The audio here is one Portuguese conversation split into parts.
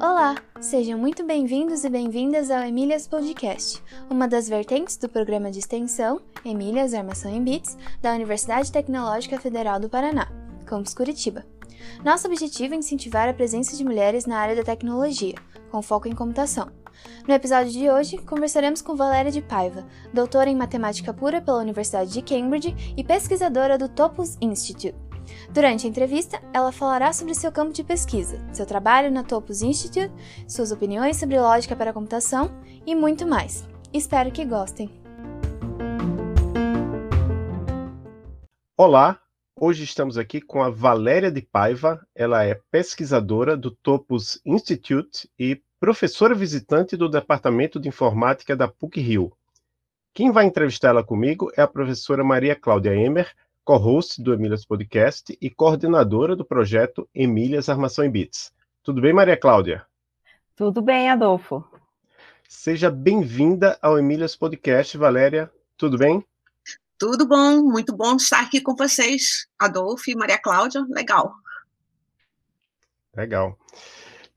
Olá, sejam muito bem-vindos e bem-vindas ao Emílias Podcast, uma das vertentes do programa de extensão Emílias Armação em Bits da Universidade Tecnológica Federal do Paraná, campus Curitiba. Nosso objetivo é incentivar a presença de mulheres na área da tecnologia, com foco em computação. No episódio de hoje, conversaremos com Valéria de Paiva, doutora em matemática pura pela Universidade de Cambridge e pesquisadora do Topos Institute. Durante a entrevista, ela falará sobre seu campo de pesquisa, seu trabalho na Topos Institute, suas opiniões sobre lógica para a computação e muito mais. Espero que gostem. Olá, hoje estamos aqui com a Valéria de Paiva. Ela é pesquisadora do Topos Institute e professora visitante do Departamento de Informática da PUC-Rio. Quem vai entrevistar ela comigo é a professora Maria Cláudia Emer, co-host do Emílias Podcast e coordenadora do projeto Emílias Armação em Bits. Tudo bem, Maria Cláudia? Tudo bem, Adolfo. Seja bem-vinda ao Emílias Podcast, Valéria. Tudo bem? Tudo bom, muito bom estar aqui com vocês, Adolfo e Maria Cláudia. Legal. Legal.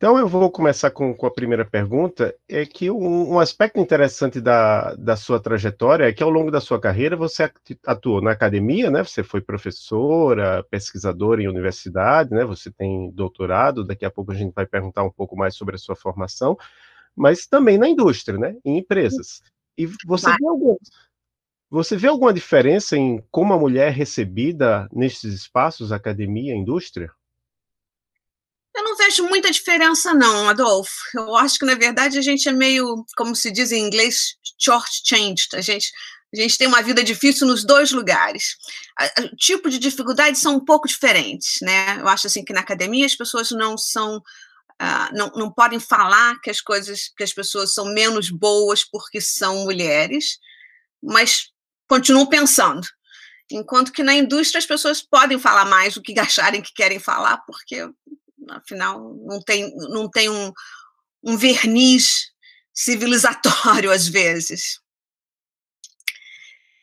Então, eu vou começar com, com a primeira pergunta. É que um, um, aspecto interessante da, da sua trajetória é que, ao longo da sua carreira, você atuou na academia, né? Você foi professora, pesquisadora em universidade, né? Você tem doutorado. Daqui a pouco a gente vai perguntar um pouco mais sobre a sua formação, mas também na indústria, né? Em empresas. E você vê, algum, você vê alguma diferença em como a mulher é recebida nesses espaços, academia, indústria? Eu não vejo muita diferença, não, Adolfo. Eu acho que, na verdade, a gente é meio, como se diz em inglês, short-changed. A gente, a gente tem uma vida difícil nos dois lugares. O tipo de dificuldades são um pouco diferentes, né? Eu acho assim que na academia as pessoas não são. Uh, não, não podem falar que as coisas, que as pessoas são menos boas porque são mulheres, mas continuam pensando. Enquanto que na indústria as pessoas podem falar mais o que acharem que querem falar, porque afinal, não tem, não tem um, um verniz civilizatório às vezes.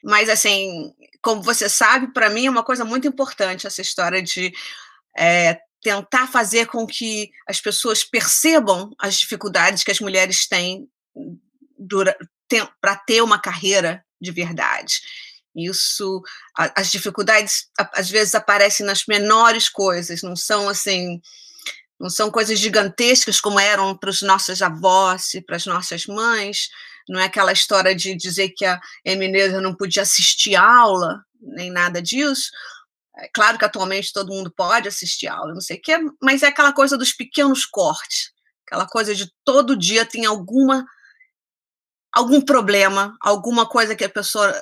Mas, assim, como você sabe, para mim é uma coisa muito importante essa história de é, tentar fazer com que as pessoas percebam as dificuldades que as mulheres têm para ter uma carreira de verdade. Isso, as dificuldades às vezes aparecem nas menores coisas, não são assim não são coisas gigantescas como eram para os nossos avós e para as nossas mães. Não é aquela história de dizer que a Emineza não podia assistir aula, nem nada disso. É claro que atualmente todo mundo pode assistir aula, não sei o quê, mas é aquela coisa dos pequenos cortes, aquela coisa de todo dia tem alguma algum problema, alguma coisa que a pessoa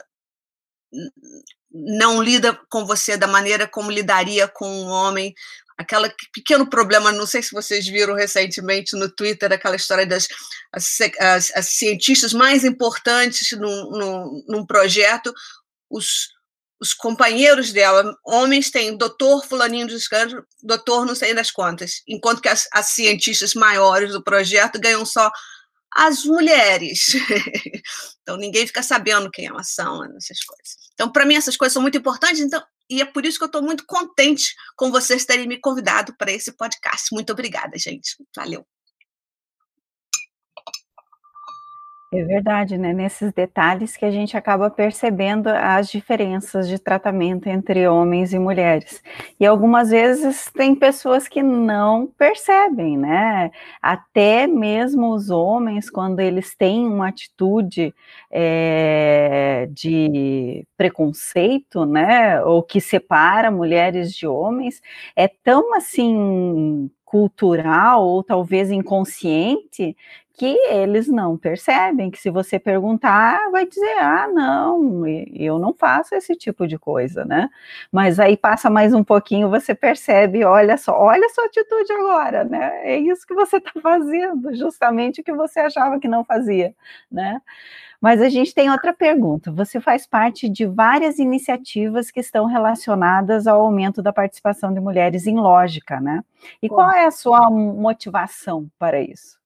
não lida com você da maneira como lidaria com um homem, aquele pequeno problema, não sei se vocês viram recentemente no Twitter, aquela história das as, as, as cientistas mais importantes num, num, num projeto, os, os companheiros dela, homens, têm doutor fulaninho dos cantos, doutor não sei das quantas, enquanto que as, as cientistas maiores do projeto ganham só as mulheres. então ninguém fica sabendo quem elas são, essas coisas. Então, para mim, essas coisas são muito importantes. Então, e é por isso que eu estou muito contente com vocês terem me convidado para esse podcast. Muito obrigada, gente. Valeu. É verdade, né? Nesses detalhes que a gente acaba percebendo as diferenças de tratamento entre homens e mulheres. E algumas vezes tem pessoas que não percebem, né? Até mesmo os homens, quando eles têm uma atitude é, de preconceito, né? Ou que separa mulheres de homens, é tão assim cultural ou talvez inconsciente que eles não percebem, que se você perguntar, vai dizer, ah, não, eu não faço esse tipo de coisa, né? Mas aí passa mais um pouquinho, você percebe, olha só, olha a sua atitude agora, né? É isso que você está fazendo, justamente o que você achava que não fazia, né? Mas a gente tem outra pergunta. Você faz parte de várias iniciativas que estão relacionadas ao aumento da participação de mulheres em lógica, né? E qual é a sua motivação para isso?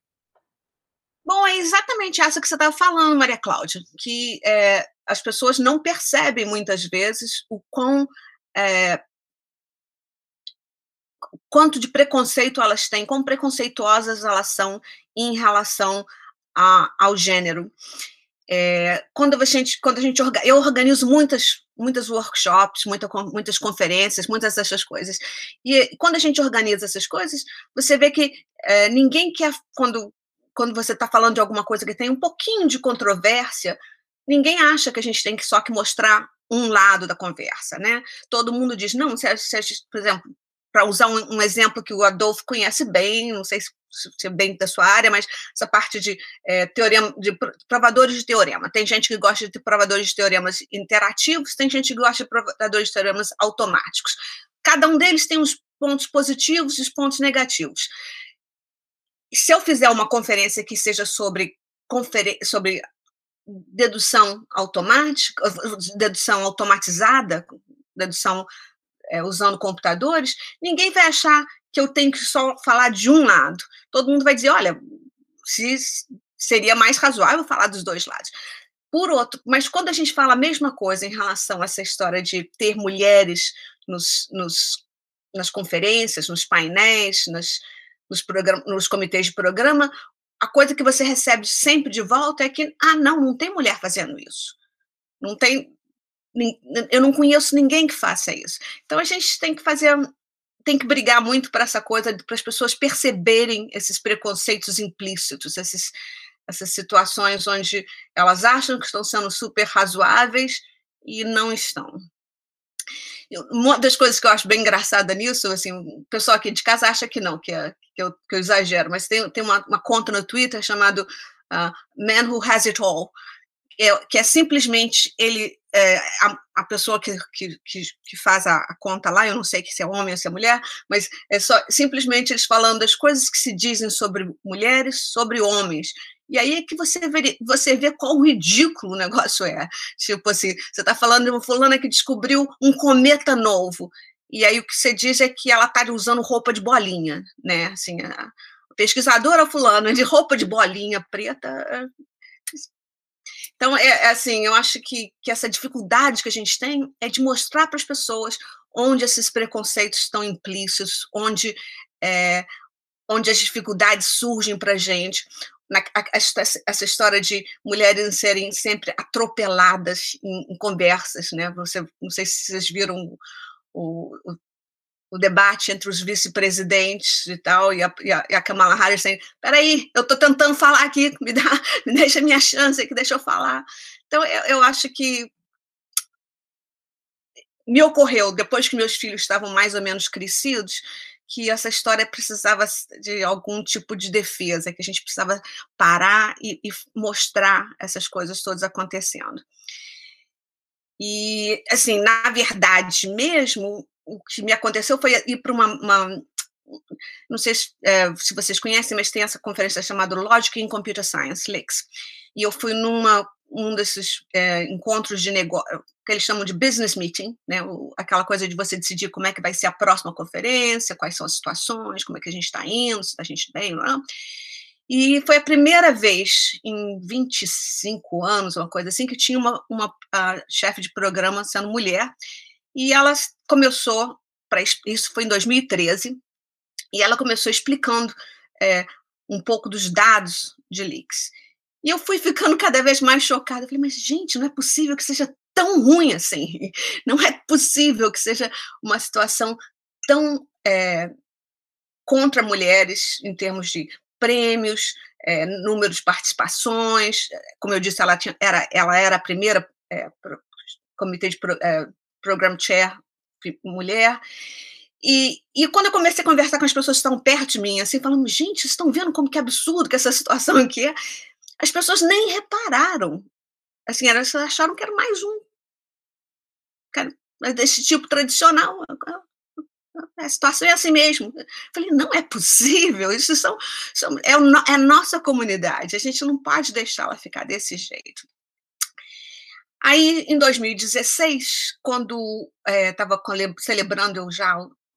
Bom, é exatamente essa que você estava falando, Maria Cláudia, que é, as pessoas não percebem muitas vezes o quão é, quanto de preconceito elas têm, quão preconceituosas elas são em relação a, ao gênero. É, quando a gente, quando a gente eu organizo muitas, muitas workshops, muita, muitas conferências, muitas dessas coisas. E quando a gente organiza essas coisas, você vê que é, ninguém quer quando quando você está falando de alguma coisa que tem um pouquinho de controvérsia, ninguém acha que a gente tem que só que mostrar um lado da conversa, né? Todo mundo diz não, se, se, por exemplo, para usar um, um, exemplo que o Adolfo conhece bem, não sei se, se é bem da sua área, mas essa parte de é, teorema, de provadores de teorema. Tem gente que gosta de provadores de teoremas interativos, tem gente que gosta de provadores de teoremas automáticos. Cada um deles tem os pontos positivos e os pontos negativos. Se eu fizer uma conferência que seja sobre, sobre dedução automática, dedução automatizada, dedução é, usando computadores, ninguém vai achar que eu tenho que só falar de um lado. Todo mundo vai dizer, olha, se seria mais razoável falar dos dois lados. Por outro, mas quando a gente fala a mesma coisa em relação a essa história de ter mulheres nos, nos nas conferências, nos painéis, nos, nos comitês de programa, a coisa que você recebe sempre de volta é que, ah, não, não tem mulher fazendo isso. Não tem, eu não conheço ninguém que faça isso. Então a gente tem que fazer, tem que brigar muito para essa coisa, para as pessoas perceberem esses preconceitos implícitos, esses, essas situações onde elas acham que estão sendo super razoáveis e não estão. Uma das coisas que eu acho bem engraçada nisso, assim, o pessoal aqui de casa acha que não, que, é, que, eu, que eu exagero, mas tem, tem uma, uma conta no Twitter chamado uh, Man Who Has It All, é, que é simplesmente ele, é, a, a, pessoa que, que, que faz a, a, conta lá, eu não sei se é homem ou se é mulher, mas é só simplesmente eles falando das coisas que se dizem sobre mulheres, sobre homens. E aí é que você vê, você vê qual ridículo o negócio é. Tipo assim, você está falando de uma fulana que descobriu um cometa novo. E aí o que você diz é que ela está usando roupa de bolinha, né? Assim, a pesquisadora fulana de roupa de bolinha preta então, é, é, assim, eu acho que, que essa dificuldade que a gente tem é de mostrar para as pessoas onde esses preconceitos estão implícitos, onde, é, onde as dificuldades surgem para a gente. Na, a, essa história de mulheres serem sempre atropeladas em, em, conversas, né? Você, não sei se vocês viram o, o, o debate entre os vice-presidentes e tal, e a, e a, e a Kamala Harris dizendo, peraí, eu estou tentando falar aqui, me, dá, me deixa minha chance aqui, deixa eu falar. Então, eu, eu acho que me ocorreu, depois que meus filhos estavam mais ou menos crescidos, que essa história precisava de algum tipo de defesa, que a gente precisava parar e, e mostrar essas coisas todas acontecendo. E, assim, na verdade mesmo, o que me aconteceu foi ir para uma, uma, não sei se, é, se, vocês conhecem, mas tem essa conferência chamada Logic in Computer Science, LIX, e eu fui numa um desses é, encontros de negócio, que eles chamam de business meeting, né, o, aquela coisa de você decidir como é que vai ser a próxima conferência, quais são as situações, como é que a gente está indo, se a gente bem ou não. E foi a primeira vez em 25 anos, uma coisa assim, que tinha uma, uma chefe de programa sendo mulher, e ela começou, para isso foi em 2013, e ela começou explicando é, um pouco dos dados de leaks. E eu fui ficando cada vez mais chocada. Eu falei, mas gente, não é possível que seja tão ruim assim. Não é possível que seja uma situação tão é, contra mulheres em termos de prêmios, é, número de participações. Como eu disse, ela, tinha, era, ela era a primeira é, comitê de é, program chair mulher. E, e quando eu comecei a conversar com as pessoas que estão perto de mim, assim, falando, gente, vocês estão vendo como que é absurdo que essa situação aqui é? As pessoas nem repararam. Assim, elas acharam que era mais um. Desse tipo tradicional. A situação é assim mesmo. Eu falei, não é possível, isso são, são é, é a nossa comunidade, a gente não pode deixá-la ficar desse jeito. Aí, em 2016, quando estava é, celebrando eu já,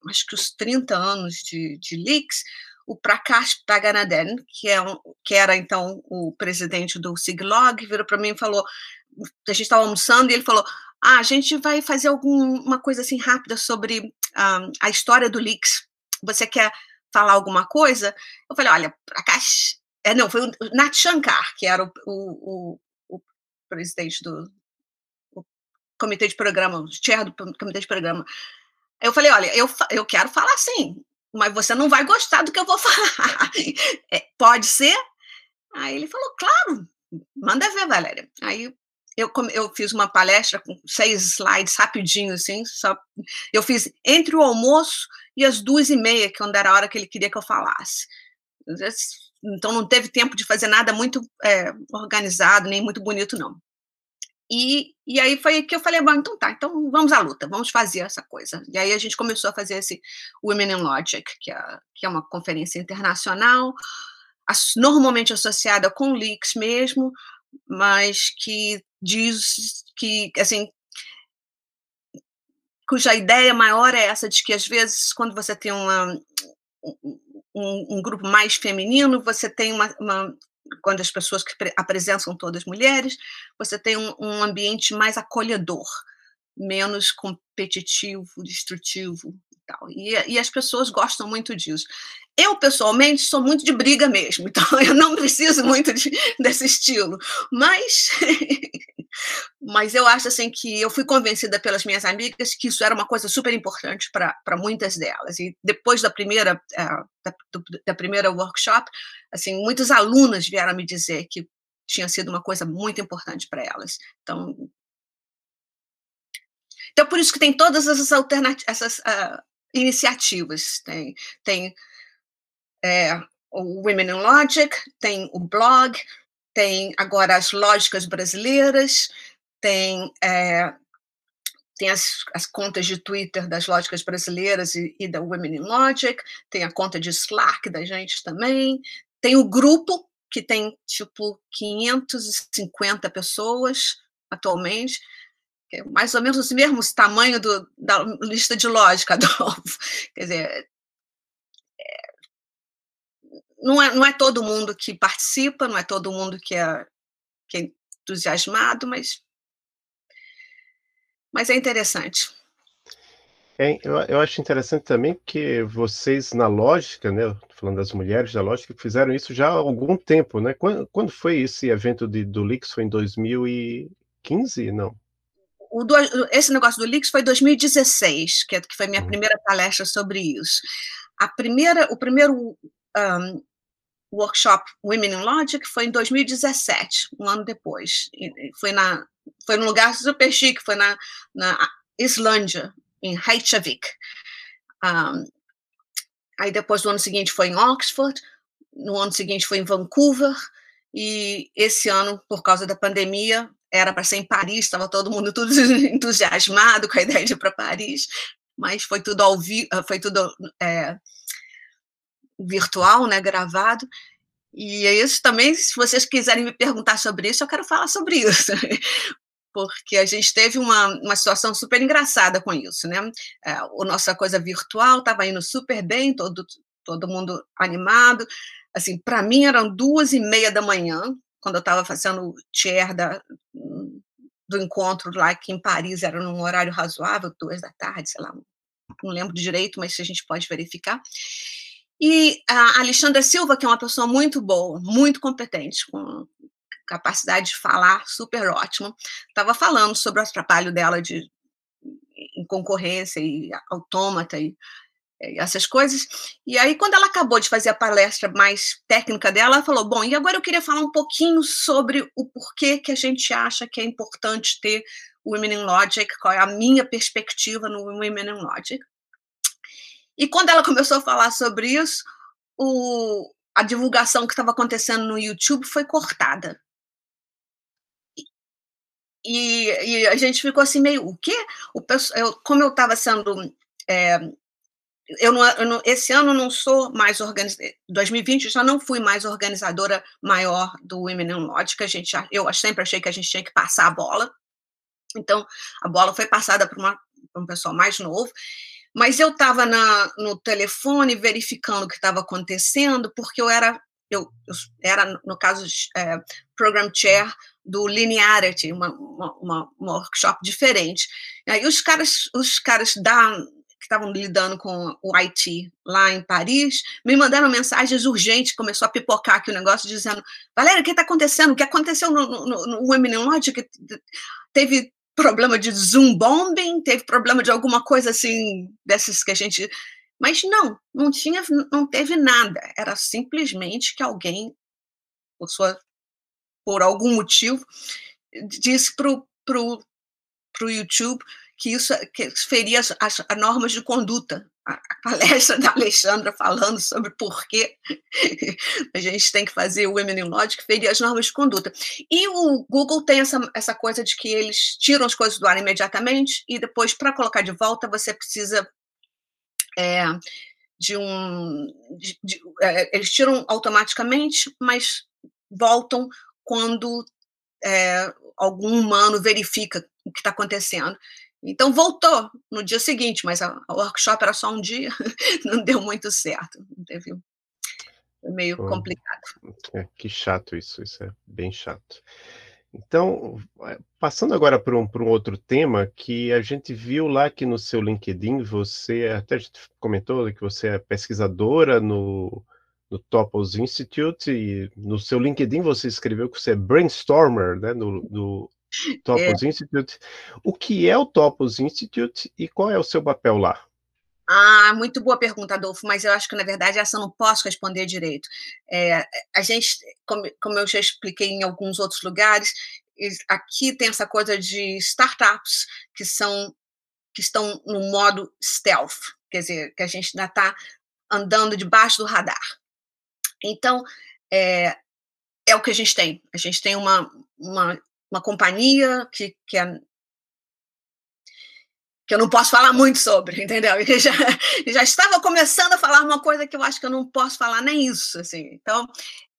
acho que os 30 anos de, de Leaks, o Prakash Paganaden, que, é que era então o presidente do Siglog, virou para mim e falou, a gente estava almoçando e ele falou, ah, a gente vai fazer alguma coisa assim rápida sobre a história do Leaks você quer falar alguma coisa? Eu falei, olha, caixa. É, não, foi o Nat Shankar, que era o, o, o, presidente do comitê de programa, chair do comitê de programa. Eu falei, olha, eu, eu quero falar sim, mas você não vai gostar do que eu vou falar. É, pode ser? Aí ele falou, claro, manda ver, Valéria. Aí eu, eu fiz uma palestra com seis slides rapidinho, assim, só, eu fiz entre o almoço e as duas e meia, que era a hora que ele queria que eu falasse. Então não teve tempo de fazer nada muito é, organizado, nem muito bonito, não. E, e aí foi que eu falei, bom, então tá, então vamos à luta, vamos fazer essa coisa. E aí a gente começou a fazer esse Women in Logic, que é, que é uma conferência internacional, normalmente associada com leaks mesmo, mas que diz que, assim, cuja ideia maior é essa de que, às vezes, quando você tem uma, um, um grupo mais feminino, você tem uma, uma quando as pessoas que apresentam todas mulheres, você tem um, um ambiente mais acolhedor, menos competitivo, destrutivo e tal. E, e as pessoas gostam muito disso. Eu, pessoalmente, sou muito de briga mesmo, então eu não preciso muito de, desse estilo. Mas, mas eu acho assim que eu fui convencida pelas minhas amigas que isso era uma coisa super importante para muitas delas. E depois da primeira, uh, da, da primeira workshop, assim, muitas alunas vieram me dizer que tinha sido uma coisa muito importante para elas. Então, então, por isso que tem todas essas alternativas, essas uh, iniciativas. Tem, tem é, o Women in Logic, tem o blog, tem agora as lógicas brasileiras, tem, é, tem as, as, contas de Twitter das lógicas brasileiras e, e, da Women in Logic, tem a conta de Slack da gente também, tem o grupo, que tem tipo 550 pessoas atualmente, é mais ou menos o mesmo tamanho do, da lista de lógica, Adolfo. Quer dizer, não é, não é todo mundo que participa, não é todo mundo que é, que é entusiasmado, mas, mas é interessante. É, eu, eu, acho interessante também que vocês, na lógica, né, falando das mulheres da lógica, fizeram isso já há algum tempo, né? Quando, quando foi esse evento de, do Lix? Foi em 2015? Não. O esse negócio do Lix foi em 2016, que, que foi minha uhum. primeira palestra sobre isso. A primeira, o primeiro um, workshop Women in Logic foi em 2017, um ano depois. Foi, na, foi num lugar super chique, foi na, na Islândia, em Reykjavik. Um, aí depois, no ano seguinte, foi em Oxford, no ano seguinte foi em Vancouver, e esse ano, por causa da pandemia, era para ser em Paris, estava todo mundo tudo entusiasmado com a ideia de ir para Paris, mas foi tudo ao vivo, foi tudo é, virtual, né, gravado. E é isso também, se vocês quiserem me perguntar sobre isso, eu quero falar sobre isso. Porque a gente teve uma, uma situação super engraçada com isso, né? É, a nossa coisa virtual estava indo super bem, todo, todo mundo animado. Assim, para mim eram duas e meia da manhã, quando eu estava fazendo o chair da, do encontro lá aqui em Paris, era num horário razoável, duas da tarde, sei lá, não lembro direito, mas a gente pode verificar. E a Alexandra Silva, que é uma pessoa muito boa, muito competente, com capacidade de falar super ótima, estava falando sobre o trabalho dela de em concorrência e autômata e, e, essas coisas. E aí, quando ela acabou de fazer a palestra mais técnica dela, ela falou: Bom, e agora eu queria falar um pouquinho sobre o porquê que a gente acha que é importante ter o Women in Logic, qual é a minha perspectiva no Women in Logic. E quando ela começou a falar sobre isso, o, a divulgação que estava acontecendo no YouTube foi cortada. E, e, a gente ficou assim meio, o quê? O, eu, como eu estava sendo... É, eu, não, eu não, esse ano não sou mais organizadora, 2020 já não fui mais organizadora maior do Women in Logic, a gente, eu sempre achei que a gente tinha que passar a bola, então a bola foi passada para um pessoal mais novo, mas eu estava no telefone verificando o que estava acontecendo, porque eu era, eu, eu era no caso, é, program chair do Linearity, uma, uma, uma, workshop diferente. E aí os caras, os caras da que estavam lidando com o IT lá em Paris, me mandaram mensagens urgentes, começou a pipocar aqui o negócio, dizendo, Valéria, o que está acontecendo? O que aconteceu no, no, no Women in Logic? Teve problema de Zoom bombing, teve problema de alguma coisa assim, dessas que a gente... Mas não, não tinha, não teve nada. Era simplesmente que alguém, por, sua, por algum motivo, disse para o YouTube que isso que feria as, as normas de conduta. A, palestra da Alexandra falando sobre por que a gente tem que fazer o Women in Logic feria as normas de conduta. E o Google tem essa, essa coisa de que eles tiram as coisas do ar imediatamente e depois, para colocar de volta, você precisa é, de um. De, de, é, eles tiram automaticamente, mas voltam quando é, algum humano verifica o que está acontecendo. Então voltou no dia seguinte, mas a, a, workshop era só um dia, não deu muito certo, não teve foi meio complicado. É, que chato isso, isso é bem chato. Então, passando agora para um, para um outro tema que a gente viu lá que no seu LinkedIn, você até a gente comentou que você é pesquisadora no, no Topos Institute, e no seu LinkedIn você escreveu que você é brainstormer, né, no, no Topos é. Institute. O que é o Topos Institute e qual é o seu papel lá? Ah, muito boa pergunta, Adolfo, mas eu acho que, na verdade, essa eu não posso responder direito. É, a gente, como, como eu já expliquei em alguns outros lugares, aqui tem essa coisa de startups que são que estão no modo stealth, quer dizer, que a gente ainda está andando debaixo do radar. Então, é, é o que a gente tem. A gente tem uma, uma uma companhia que, que, é, que eu não posso falar muito sobre, entendeu? E já, já estava começando a falar uma coisa que eu acho que eu não posso falar nem isso, assim. Então,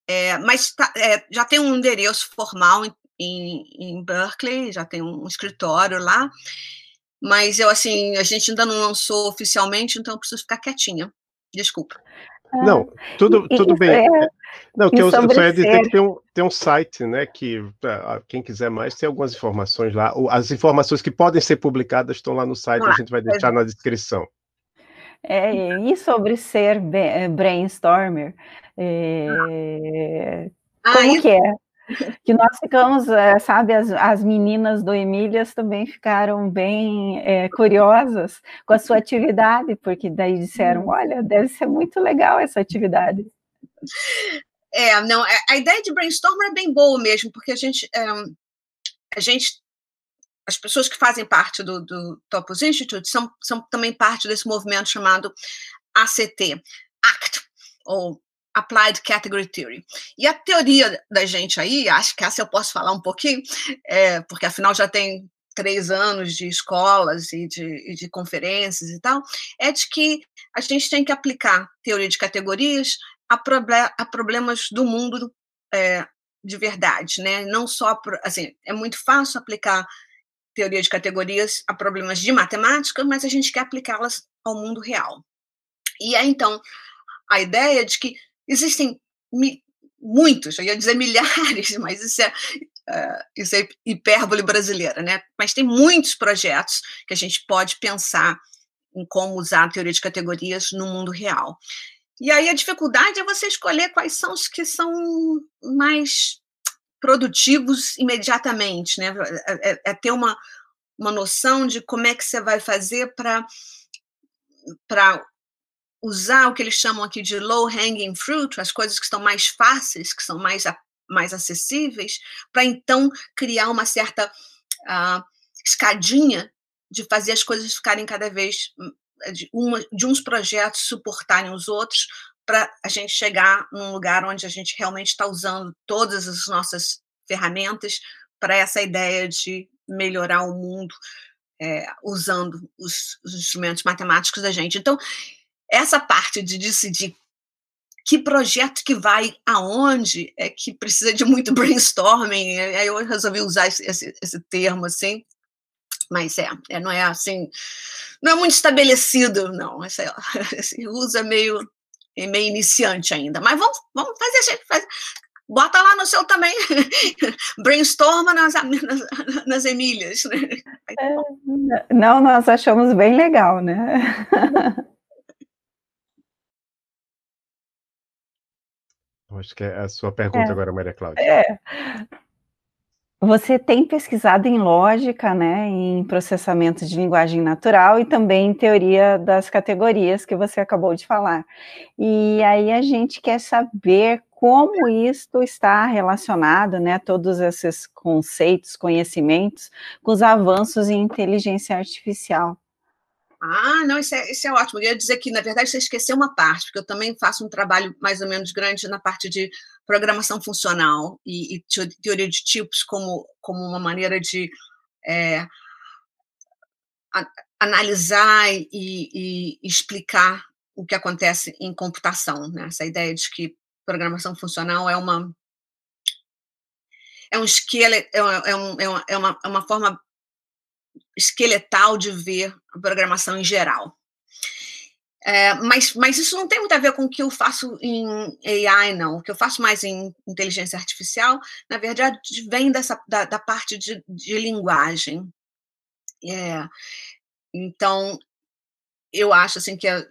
é, mas tá, é, já tem um endereço formal em, em, em Berkeley, já tem um escritório lá, mas eu, assim, a gente ainda não lançou oficialmente, então eu preciso ficar quietinha. Desculpa. Não, tudo, tudo bem. É, não, que eu, eu só ia dizer que tem um, tem um site, né, que quem quiser mais tem algumas informações lá. As informações que podem ser publicadas estão lá no site, ah, a gente vai deixar na descrição. É, e sobre ser eh, brainstormer, é, como que é? Que nós ficamos, eh, sabe, as, as meninas do Emílias também ficaram bem é, curiosas com a sua atividade, porque daí disseram, uhum. olha, deve ser muito legal essa atividade. É, não, é, a ideia de brainstorm é bem boa mesmo, porque a gente, é, a gente as pessoas que fazem parte do, do Topos Institute são, são também parte desse movimento chamado ACT, ACT, ou Applied Category Theory. E a teoria da gente aí, acho que essa eu posso falar um pouquinho, é, porque afinal já tem três anos de escolas e de, de, conferências e tal, é de que a gente tem que aplicar teoria de categorias a, proble a problemas do mundo é, de verdade, né? Não só, assim, é muito fácil aplicar teoria de categorias a problemas de matemática, mas a gente quer aplicá-las ao mundo real. E é então a ideia de que Existem mi, muitos, eu ia dizer milhares, mas isso é, uh, isso é hipérbole brasileira, né? Mas tem muitos projetos que a gente pode pensar em como usar a teoria de categorias no mundo real. E aí a dificuldade é você escolher quais são os que são mais produtivos imediatamente, né? É, é, é ter uma, uma noção de como é que você vai fazer para usar o que eles chamam aqui de low hanging fruit, as coisas que estão mais fáceis, que são mais, mais acessíveis, para então criar uma certa uh, escadinha de fazer as coisas ficarem cada vez hum, de, uma, de uns projetos suportarem os outros para a gente chegar num lugar onde a gente realmente está usando todas as nossas ferramentas para essa ideia de melhorar o mundo é, usando os, os instrumentos matemáticos da gente. Então, essa parte de decidir que projeto que vai aonde é que precisa de muito brainstorming. Aí eu resolvi usar esse, esse, esse termo assim, mas é, é, não é assim, não é muito estabelecido, não. Esse, esse uso é meio, é meio iniciante ainda. Mas vamos, vamos fazer, fazer bota lá no seu também, brainstorma nas, nas, nas Emílias. Né? É, não, nós achamos bem legal, né? Acho que é a sua pergunta é, agora, Maria Cláudia. É. Você tem pesquisado em lógica, né, em processamento de linguagem natural e também em teoria das categorias que você acabou de falar. E aí a gente quer saber como isto está relacionado, né, todos esses conceitos, conhecimentos, com os avanços em inteligência artificial. Ah, não, isso é, isso é ótimo. Eu ia dizer que, na verdade, você esqueceu uma parte, porque eu também faço um trabalho mais ou menos grande na parte de programação funcional e, e teoria de tipos como, como uma maneira de é, a, analisar e, e, explicar o que acontece em computação. Né? Essa ideia de que programação funcional é uma é um esqueleto, é, é, um, é, uma, é, uma, é uma forma esqueletal de ver a programação em geral. É, mas, mas isso não tem muito a ver com o que eu faço em AI, não. O que eu faço mais em inteligência artificial, na verdade, vem dessa, da, da parte de, de linguagem. É, então, eu acho assim que, é,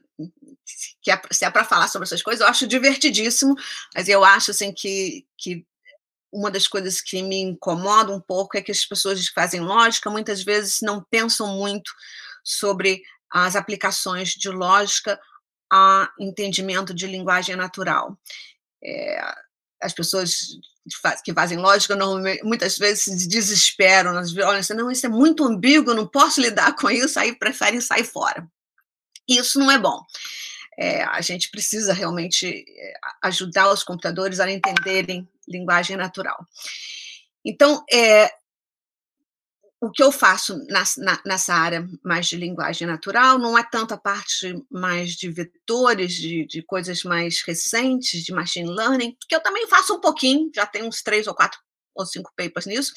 que é, se é para falar sobre essas coisas, eu acho divertidíssimo, mas eu acho assim que, que uma das coisas que me incomoda um pouco é que as pessoas que fazem lógica muitas vezes não pensam muito sobre as aplicações de lógica a entendimento de linguagem natural. É, as pessoas que fazem lógica não, muitas vezes se desesperam, elas não, isso é muito ambíguo, não posso lidar com isso, aí preferem sair fora. Isso não é bom. É, a gente precisa realmente é, ajudar os computadores a entenderem linguagem natural. Então, é, o que eu faço nessa área mais de linguagem natural não é tanto a parte mais de vetores, de, de, coisas mais recentes, de machine learning, que eu também faço um pouquinho, já tenho uns três ou quatro ou cinco papers nisso,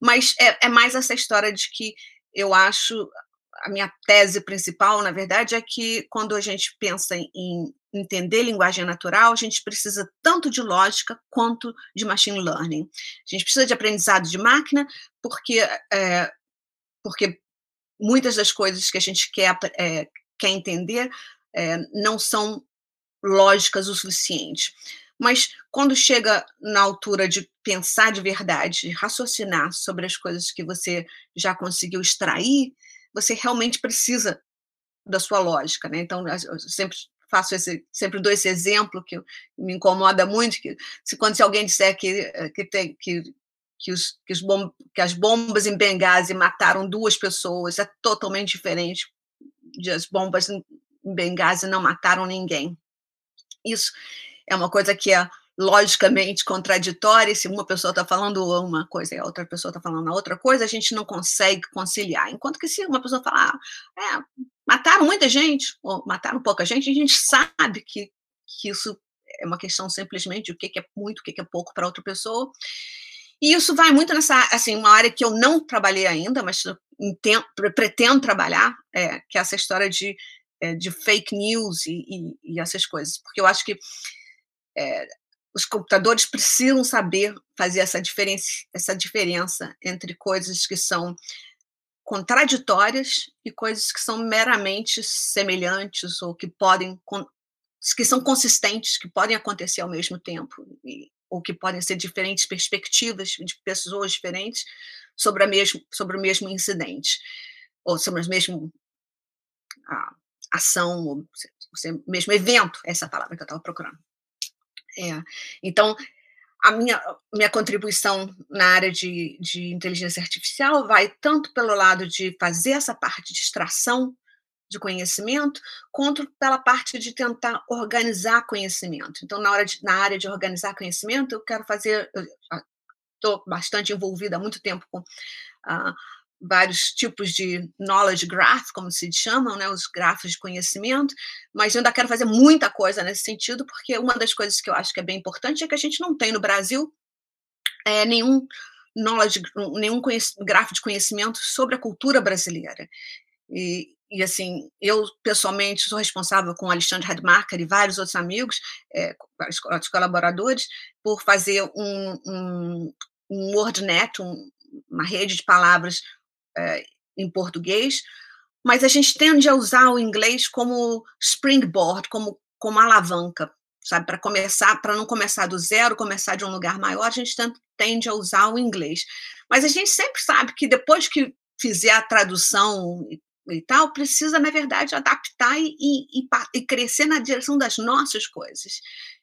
mas é, é mais essa história de que eu acho a minha tese principal, na verdade, é que quando a gente pensa em entender linguagem natural, a gente precisa tanto de lógica quanto de machine learning. A gente precisa de aprendizado de máquina, porque, é, porque muitas das coisas que a gente quer, é, quer entender é, não são lógicas o suficiente. Mas quando chega na altura de pensar de verdade, de raciocinar sobre as coisas que você já conseguiu extrair, você realmente precisa da sua lógica, né? Então, eu sempre faço esse, sempre dou esse exemplo que me incomoda muito, que se quando se alguém disser que eh, que tem que que, os, que, os bom, que as bombas em Benghazi mataram duas pessoas, é totalmente diferente de as bombas em Benghazi não mataram ninguém. Isso é uma coisa que é logicamente contraditória, se uma pessoa está falando uma coisa e a outra pessoa está falando outra coisa, a gente não consegue conciliar. Enquanto que se uma pessoa falar, ah, é, mataram muita gente, ou mataram pouca gente, a gente sabe que, que isso é uma questão simplesmente de o que é muito, o que é pouco para outra pessoa. E isso vai muito nessa, assim, uma área que eu não trabalhei ainda, mas entendo, pretendo trabalhar, é, que é essa história de, é, de fake news e, e, e, essas coisas, porque eu acho que é, os computadores precisam saber fazer essa diferença, essa diferença entre coisas que são contraditórias e coisas que são meramente semelhantes ou que podem que são consistentes, que podem acontecer ao mesmo tempo e, ou que podem ser diferentes perspectivas de pessoas diferentes sobre a mesmo sobre o mesmo incidente ou sobre o mesmo a, ação ou o mesmo evento, essa é palavra que eu estava procurando. É. Então, a minha, minha contribuição na área de, de inteligência artificial vai tanto pelo lado de fazer essa parte de extração de conhecimento, quanto pela parte de tentar organizar conhecimento. Então, na, hora de, na área de organizar conhecimento, eu quero fazer. Estou bastante envolvida há muito tempo com uh, vários tipos de knowledge graph, como se chamam, né, os grafos de conhecimento, mas eu ainda quero fazer muita coisa nesse sentido, porque uma das coisas que eu acho que é bem importante é que a gente não tem no Brasil é, nenhum knowledge, nenhum grafo de conhecimento sobre a cultura brasileira. E, e assim, eu pessoalmente sou responsável com Alexandre Radmarker e vários outros amigos, é, vários colaboradores, por fazer um, um, um WordNet, um, uma rede de palavras é, em português, mas a gente tende a usar o inglês como springboard, como, como alavanca, sabe? Para começar, para não começar do zero, começar de um lugar maior, a gente tende a usar o inglês. Mas a gente sempre sabe que depois que fizer a tradução e tal, precisa, na verdade, adaptar e, e, e, crescer na direção das nossas coisas.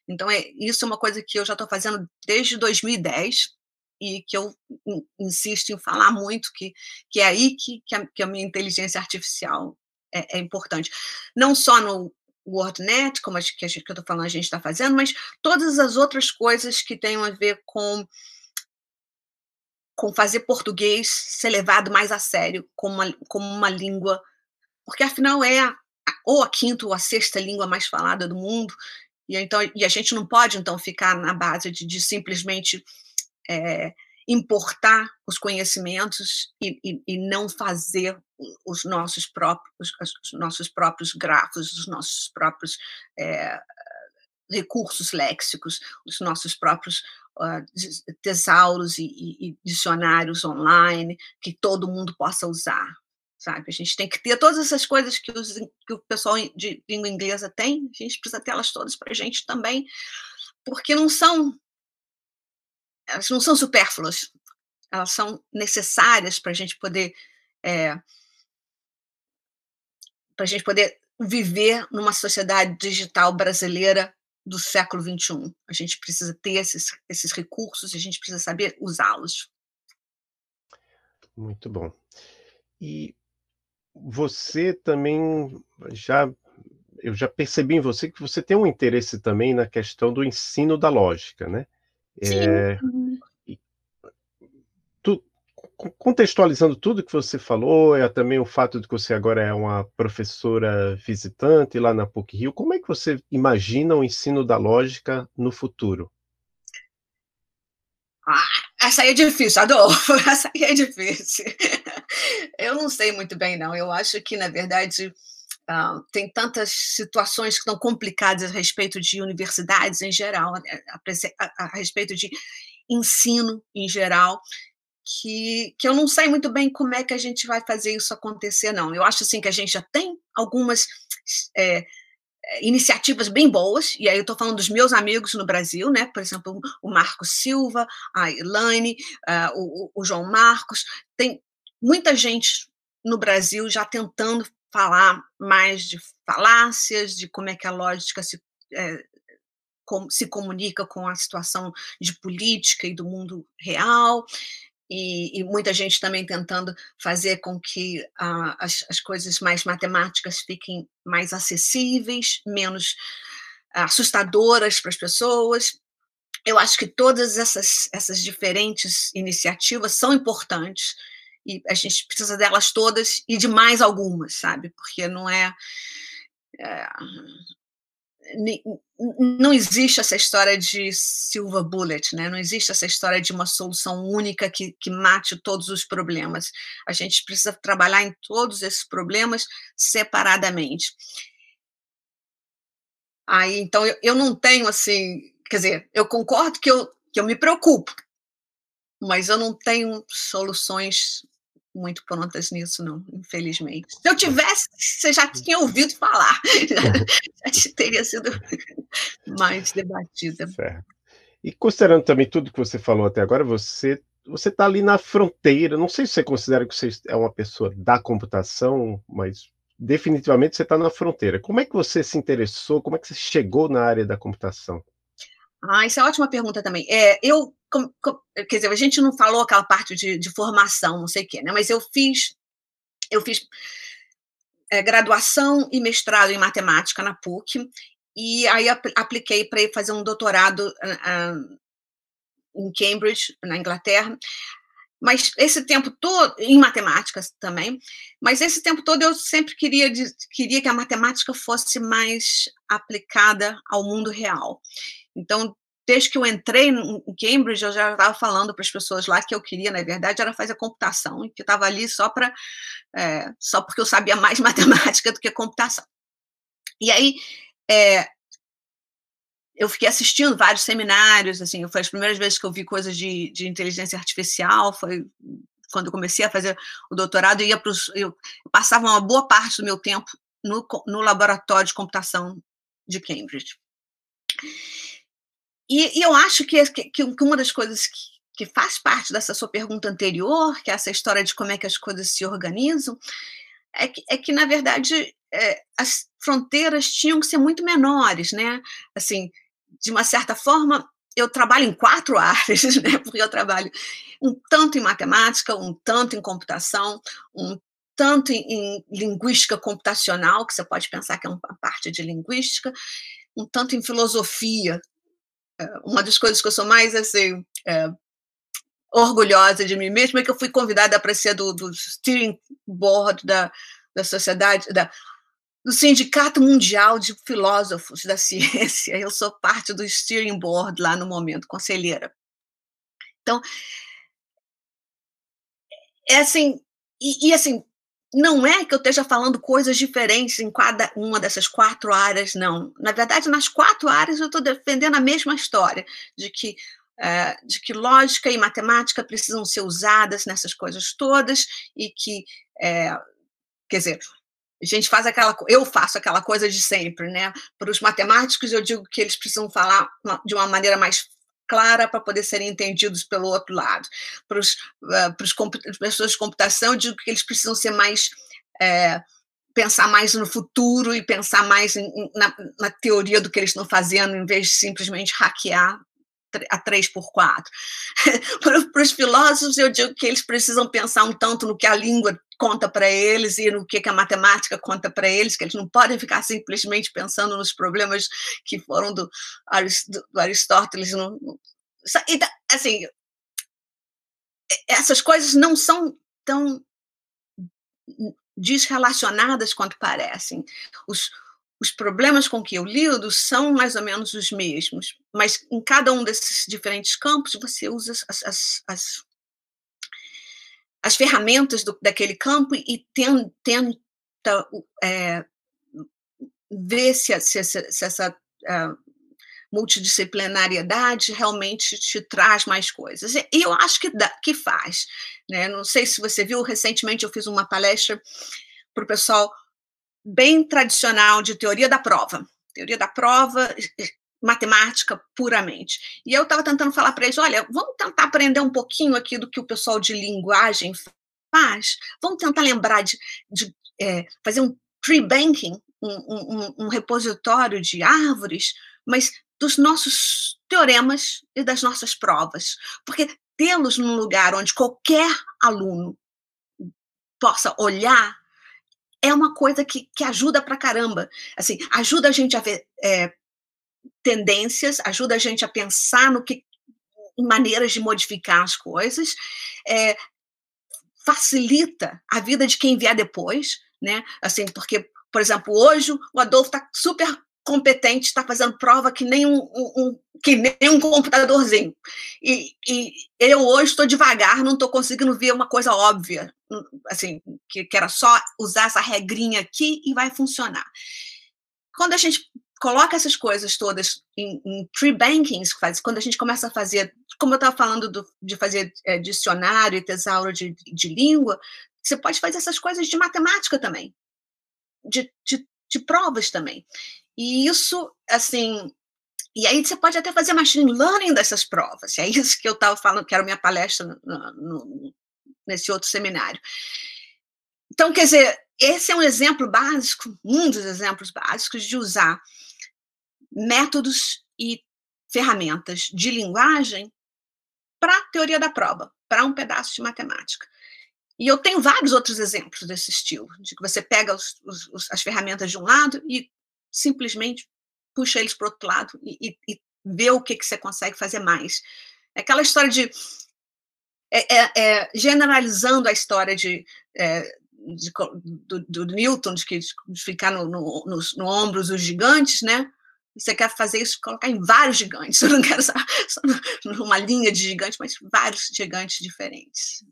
Então, é, isso é uma coisa que eu já estou fazendo desde 2010 e que eu insisto em falar muito, que, que é aí que, que, a, que a minha inteligência artificial é, é, importante. Não só no WordNet, como a, que, a gente, que eu estou falando, a gente está fazendo, mas todas as outras coisas que tenham a ver com com fazer português ser levado mais a sério como uma, como uma língua, porque afinal é a, ou a quinta ou a sexta língua mais falada do mundo, e, então, e a gente não pode então ficar na base de, de simplesmente é, importar os conhecimentos e, e, e, não fazer os nossos próprios, os nossos próprios grafos, os nossos próprios é, recursos léxicos, os nossos próprios uh, tesauros e, e, dicionários online que todo mundo possa usar, sabe? A gente tem que ter todas essas coisas que, os, que o pessoal de língua inglesa tem, a gente precisa tê-las todas para a gente também, porque não são elas não são supérfluas, elas são necessárias para a gente poder é, para a gente poder viver numa sociedade digital brasileira do século XXI. A gente precisa ter esses, esses recursos a gente precisa saber usá-los. Muito bom. E você também já eu já percebi em você que você tem um interesse também na questão do ensino da lógica, né? É, contextualizando tudo que você falou, é também o fato de que você agora é uma professora visitante lá na PUC Rio, como é que você imagina o ensino da lógica no futuro? Ah, essa aí é difícil, Adolfo, essa aí é difícil. Eu não sei muito bem, não. Eu acho que, na verdade, uh, tem tantas situações que estão complicadas a respeito de universidades em geral, a, a, a respeito de ensino em geral, que, que eu não sei muito bem como é que a gente vai fazer isso acontecer, não. Eu acho assim que a gente já tem algumas é, iniciativas bem boas, e aí eu estou falando dos meus amigos no Brasil, né? Por exemplo, o Marco Silva, a Elaine, uh, o, o João Marcos, tem muita gente no Brasil já tentando falar mais de falácias, de como é que a lógica se, é, com, se comunica com a situação de política e do mundo real e, e, muita gente também tentando fazer com que uh, as, as, coisas mais matemáticas fiquem mais acessíveis, menos assustadoras para as pessoas. Eu acho que todas essas, essas diferentes iniciativas são importantes e a gente precisa delas todas e de mais algumas, sabe? Porque não é, é não existe essa história de silver bullet, né? não existe essa história de uma solução única que, que mate todos os problemas. A gente precisa trabalhar em todos esses problemas separadamente. Aí, então, eu, eu não tenho assim, quer dizer, eu concordo que eu, que eu me preocupo, mas eu não tenho soluções muito prontas nisso, não, infelizmente. Se eu tivesse, você já tinha ouvido falar, já, já teria sido mais debatida. Certo. E considerando também tudo que você falou até agora, você você está ali na fronteira. Não sei se você considera que você é uma pessoa da computação, mas definitivamente você está na fronteira. Como é que você se interessou? Como é que você chegou na área da computação? Ah, isso é ótima pergunta também. É, eu, com, com, quer dizer, a gente não falou aquela parte de, de formação, não sei o quê, né? Mas eu fiz, eu fiz é, graduação e mestrado em matemática na PUC e aí ap apliquei para ir fazer um doutorado uh, em Cambridge, na Inglaterra. Mas esse tempo todo, em matemática também, mas esse tempo todo eu sempre queria, queria que a matemática fosse mais aplicada ao mundo real. Então, desde que eu entrei em Cambridge, eu já estava falando para as pessoas lá que eu queria, na verdade, era fazer computação, e que estava ali só para é, só porque eu sabia mais matemática do que computação. E aí é, eu fiquei assistindo vários seminários, assim, foi as primeiras vezes que eu vi coisas de, de inteligência artificial, foi quando eu comecei a fazer o doutorado, eu ia pros, eu passava uma boa parte do meu tempo no, no laboratório de computação de Cambridge. E, e eu acho que, que, que, uma das coisas que, que faz parte dessa sua pergunta anterior, que é essa história de como é que as coisas se organizam, é que, é que na verdade, é, as fronteiras tinham que ser muito menores, né? Assim, de uma certa forma, eu trabalho em quatro áreas, né? Porque eu trabalho um tanto em matemática, um tanto em computação, um tanto em, em linguística computacional, que você pode pensar que é uma parte de linguística, um tanto em filosofia. É, uma das coisas que eu sou mais assim é, orgulhosa de mim mesma é que eu fui convidada para ser do, do steering board da, da sociedade da, do Sindicato Mundial de Filósofos da Ciência. Eu sou parte do steering board lá no momento, conselheira. Então, é assim, e, e assim, não é que eu esteja falando coisas diferentes em cada uma dessas quatro áreas, não. Na verdade, nas quatro áreas eu estou defendendo a mesma história, de que, é, de que lógica e matemática precisam ser usadas nessas coisas todas e que, é, quer dizer, a gente faz aquela, eu faço aquela coisa de sempre, né? Para os matemáticos, eu digo que eles precisam falar de uma maneira mais clara para poder serem entendidos pelo outro lado. Para, os, uh, para as pessoas de computação, eu digo que eles precisam ser mais. É, pensar mais no futuro e pensar mais na, na, teoria do que eles estão fazendo, em vez de simplesmente hackear a 3 por 4 Para os filósofos, eu digo que eles precisam pensar um tanto no que a língua conta para eles e no que, que a matemática conta para eles, que eles não podem ficar simplesmente pensando nos problemas que foram do, do Aristóteles. No, assim, essas coisas não são tão desrelacionadas quanto parecem. Os, os problemas com que eu lido são mais ou menos os mesmos, mas em cada um desses diferentes campos você usa as, as, as, as ferramentas do, daquele campo e ten, tenta é, ver se, se, se essa uh, multidisciplinariedade realmente te traz mais coisas. E eu acho que, dá, que faz. Né? Não sei se você viu, recentemente eu fiz uma palestra para o pessoal bem tradicional de teoria da prova. Teoria da prova, matemática puramente. E eu estava tentando falar para eles: olha, vamos tentar aprender um pouquinho aqui do que o pessoal de linguagem faz, vamos tentar lembrar de, de é, fazer um tree banking, um, um, um repositório de árvores, mas dos nossos teoremas e das nossas provas. Porque tê-los num lugar onde qualquer aluno possa olhar é uma coisa que, que ajuda pra caramba. Assim, ajuda a gente a ver é, tendências, ajuda a gente a pensar no que maneiras de modificar as coisas, é, facilita a vida de quem vier depois, né? Assim, porque, por exemplo, hoje o Adolfo está super competente, está fazendo prova que nem um, um, que nem um computadorzinho. E, e eu hoje estou devagar, não estou conseguindo ver uma coisa óbvia, assim, que, que era só usar essa regrinha aqui e vai funcionar. Quando a gente coloca essas coisas todas em, em tree bankings, quando a gente começa a fazer, como eu estava falando do, de fazer é, dicionário e tesouro de, de língua, você pode fazer essas coisas de matemática também, de, de, de provas também. E isso, assim, e aí você pode até fazer machine learning dessas provas. É isso que eu estava falando, que era minha palestra no, no, nesse outro seminário. Então, quer dizer, esse é um exemplo básico, um dos exemplos básicos de usar métodos e ferramentas de linguagem para a teoria da prova, para um pedaço de matemática. E eu tenho vários outros exemplos desse estilo, de que você pega os, os, as ferramentas de um lado e simplesmente puxa eles para outro lado e, e, e, vê o que, que você consegue fazer mais. É aquela história de. É, é, é, generalizando a história de, é, de do, do, Newton, de, que, de ficar no, no, nos no ombros dos gigantes, né? você quer fazer isso, colocar em vários gigantes. Eu não quero só, só numa linha de gigantes, mas vários gigantes diferentes.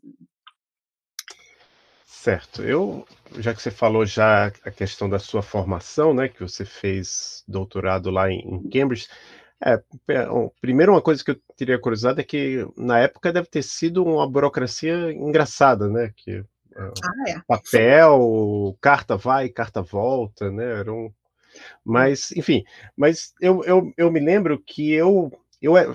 Certo. Eu, já que você falou já a questão da sua formação, né, que você fez doutorado lá em, em Cambridge, é, primeiro uma coisa que eu teria curiosidade é que na época deve ter sido uma burocracia engraçada, né, que ah, é. papel, carta vai, carta volta, né, era um mas, enfim, mas eu, eu, eu me lembro que eu, eu, é,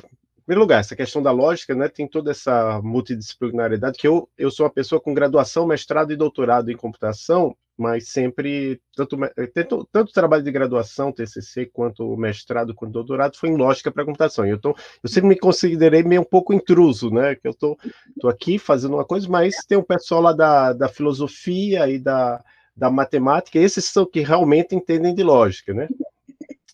primeiro lugar, essa questão da lógica, né, tem toda essa multidisciplinaridade, que eu, eu sou uma pessoa com graduação, mestrado e doutorado em computação, mas sempre, tanto, tanto, tanto trabalho de graduação, TCC, quanto mestrado, quanto doutorado, foi em lógica para computação. Eu, tô, eu sempre me considerei meio um pouco intruso, né, que eu tô, tô aqui fazendo uma coisa, mas tem um pessoal lá da, da filosofia e da da matemática, esses são que realmente entendem de lógica, né?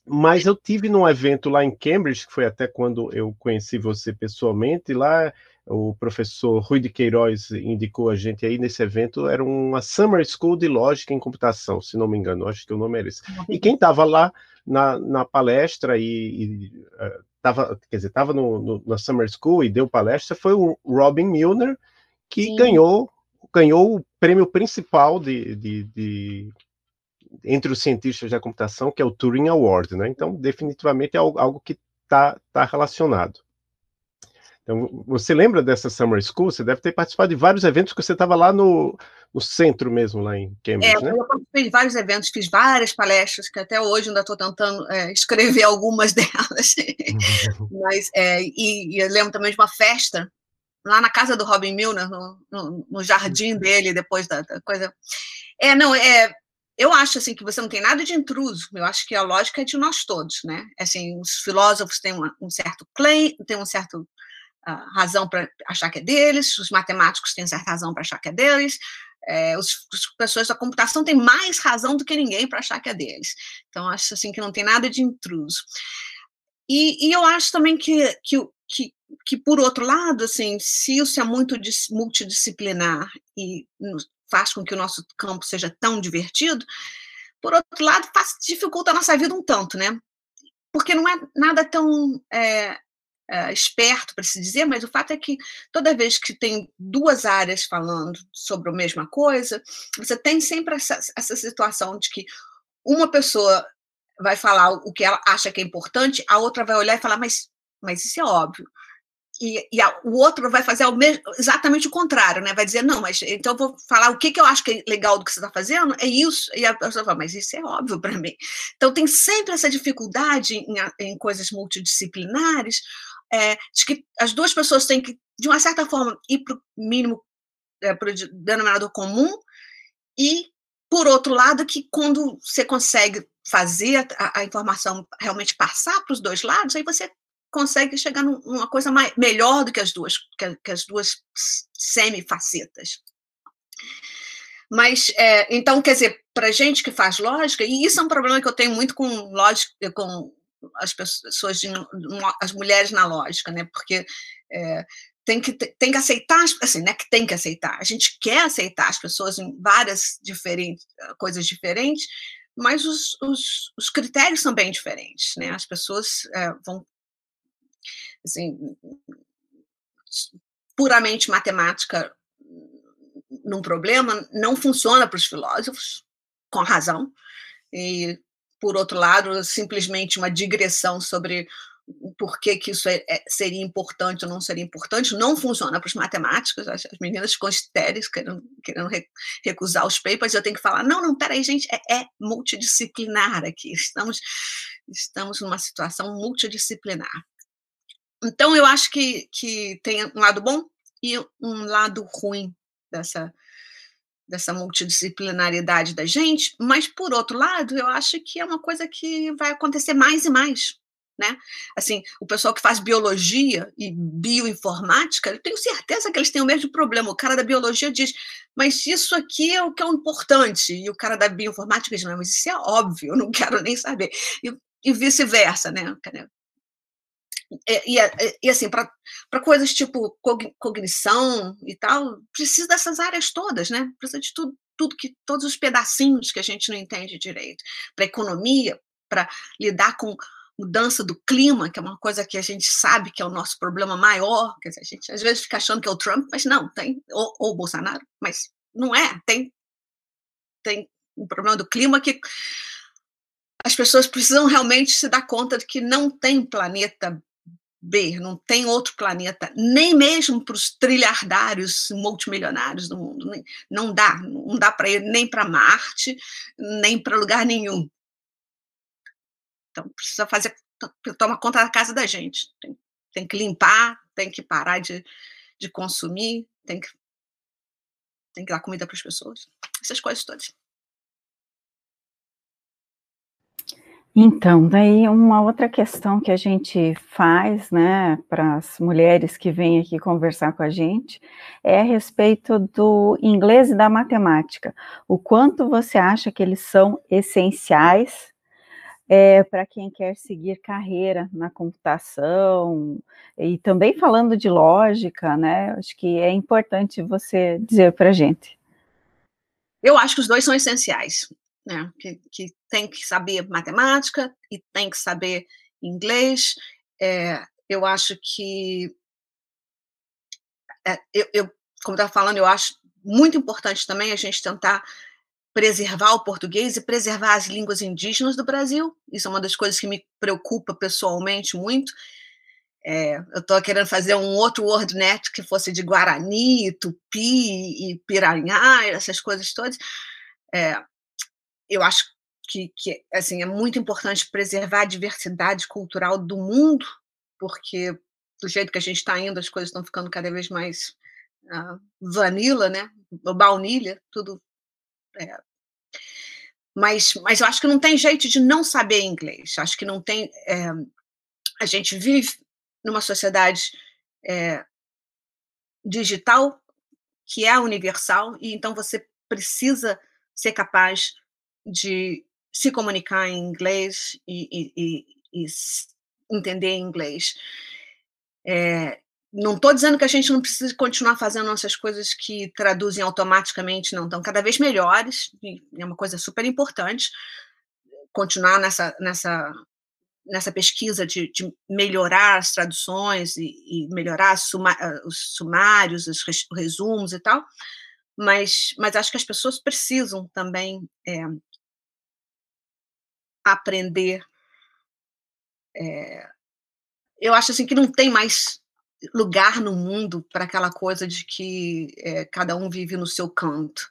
Mas eu tive num evento lá em Cambridge, que foi até quando eu conheci você pessoalmente, lá o professor Rui de Queiroz indicou a gente aí nesse evento, era uma Summer School de Lógica em Computação, se não me engano, acho que o nome era esse. E quem estava lá na, na palestra e, e uh, tava, quer dizer, estava na Summer School e deu palestra foi o Robin Milner, que Sim. ganhou ganhou o prêmio principal de, de, de, entre os cientistas da computação, que é o Turing Award, né? Então, definitivamente é algo, algo que está tá relacionado. Então, você lembra dessa Summer School? Você deve ter participado de vários eventos, que você estava lá no, no centro mesmo, lá em Cambridge, é, né? Eu participei de vários eventos, fiz várias palestras, que até hoje ainda estou tentando é, escrever algumas delas. Mas, é, e, e, eu lembro também de uma festa lá na casa do Robin Milner, no, no, no jardim dele, depois da, da, coisa. É, não, é. Eu acho assim que você não tem nada de intruso. Eu acho que a lógica é de nós todos, né? Assim, os filósofos têm uma, um certo claim, têm um certo uh, razão para achar que é deles, os matemáticos têm certa razão para achar que é deles, é, os, as pessoas da computação têm mais razão do que ninguém para achar que é deles. Então, acho assim que não tem nada de intruso. E, e eu acho também que, que, que que, por outro lado, assim, se isso é muito multidisciplinar e faz com que o nosso campo seja tão divertido, por outro lado, faz, dificulta a nossa vida um tanto, né? Porque não é nada tão é, é, esperto para se dizer, mas o fato é que toda vez que tem duas áreas falando sobre a mesma coisa, você tem sempre essa, essa situação de que uma pessoa vai falar o que ela acha que é importante, a outra vai olhar e falar, mas, mas isso é óbvio e, e a, o outro vai fazer mesmo, exatamente o contrário, né? Vai dizer, não, mas então eu vou falar o que, que eu acho que é legal do que você está fazendo, é isso. E a pessoa fala, mas isso é óbvio para mim. Então tem sempre essa dificuldade em, em coisas multidisciplinares, é, de que as duas pessoas têm que, de uma certa forma, ir para o mínimo, é, para o denominador comum, e, por outro lado, que quando você consegue fazer a, a informação realmente passar para os dois lados, aí você consegue chegar numa coisa mais, melhor do que as duas, que, as duas semifacetas. Mas, é, então, quer dizer, para gente que faz lógica, e isso é um problema que eu tenho muito com lógica, com as pessoas, de, as mulheres na lógica, né? Porque é, tem que, tem que aceitar, assim, né? Que tem que aceitar. A gente quer aceitar as pessoas em várias diferentes, coisas diferentes, mas os, os, os critérios são bem diferentes, né? As pessoas é, vão assim, puramente matemática num problema não funciona para os filósofos, com razão, e, por outro lado, simplesmente uma digressão sobre por que, que isso é, é, seria importante ou não seria importante, não funciona para os matemáticos, as, as meninas ficam estéreis querendo, querendo recusar os papers, eu tenho que falar, não, não, peraí, gente, é, é multidisciplinar aqui, estamos, estamos numa situação multidisciplinar. Então, eu acho que, que tem um lado bom e um lado ruim dessa, dessa multidisciplinaridade da gente, mas, por outro lado, eu acho que é uma coisa que vai acontecer mais e mais. Né? Assim, o pessoal que faz biologia e bioinformática, eu tenho certeza que eles têm o mesmo problema. O cara da biologia diz, mas isso aqui é o que é o importante. E o cara da bioinformática diz, não, mas isso é óbvio, eu não quero nem saber. E, e vice-versa, né? É, e, e, e assim, para coisas tipo cognição e tal, precisa dessas áreas todas, né? Precisa de tudo, tudo que, todos os pedacinhos que a gente não entende direito. Para economia, para lidar com mudança do clima, que é uma coisa que a gente sabe que é o nosso problema maior, que a gente às vezes fica achando que é o Trump, mas não, tem, ou, ou o Bolsonaro, mas não é, tem, tem um problema do clima que as pessoas precisam realmente se dar conta de que não tem planeta Não tem outro planeta, nem mesmo para os trilhardários multimilionários do mundo. Não dá, não dá para ir nem para Marte, nem para lugar nenhum. Então, precisa fazer, toma conta da casa da gente. Tem, tem que limpar, tem que parar de, de consumir, tem que, tem que dar comida para as pessoas. Essas coisas todas. Então, daí uma outra questão que a gente faz, né, para as mulheres que vêm aqui conversar com a gente, é a respeito do inglês e da matemática. O quanto você acha que eles são essenciais é, para quem quer seguir carreira na computação, e também falando de lógica, né, acho que é importante você dizer para a gente. Eu acho que os dois são essenciais né? Que, que tem que saber matemática e tem que saber inglês. É, eu acho que é, eu, eu, como estava falando, eu acho muito importante também a gente tentar preservar o português e preservar as línguas indígenas do Brasil. Isso é uma das coisas que me preocupa pessoalmente muito. É, eu estou querendo fazer um outro WordNet que fosse de Guarani, Tupi e Piranhá, essas coisas todas. É, eu acho que, que assim, é muito importante preservar a diversidade cultural do mundo, porque do jeito que a gente está indo, as coisas estão ficando cada vez mais uh, vanilla, né? Baunilha, tudo. É. Mas, mas eu acho que não tem jeito de não saber inglês. Acho que não tem. É, a gente vive numa sociedade é, digital que é universal, e então você precisa ser capaz de se comunicar em inglês e, e, e, e entender inglês. É, não estou dizendo que a gente não precisa continuar fazendo nossas coisas que traduzem automaticamente, não, estão cada vez melhores, é uma coisa super importante continuar nessa, nessa, nessa pesquisa de, de melhorar as traduções e, e melhorar suma, os sumários, os resumos e tal, mas, mas acho que as pessoas precisam também é, aprender. É, eu acho assim que não tem mais lugar no mundo para aquela coisa de que é, cada um vive no seu canto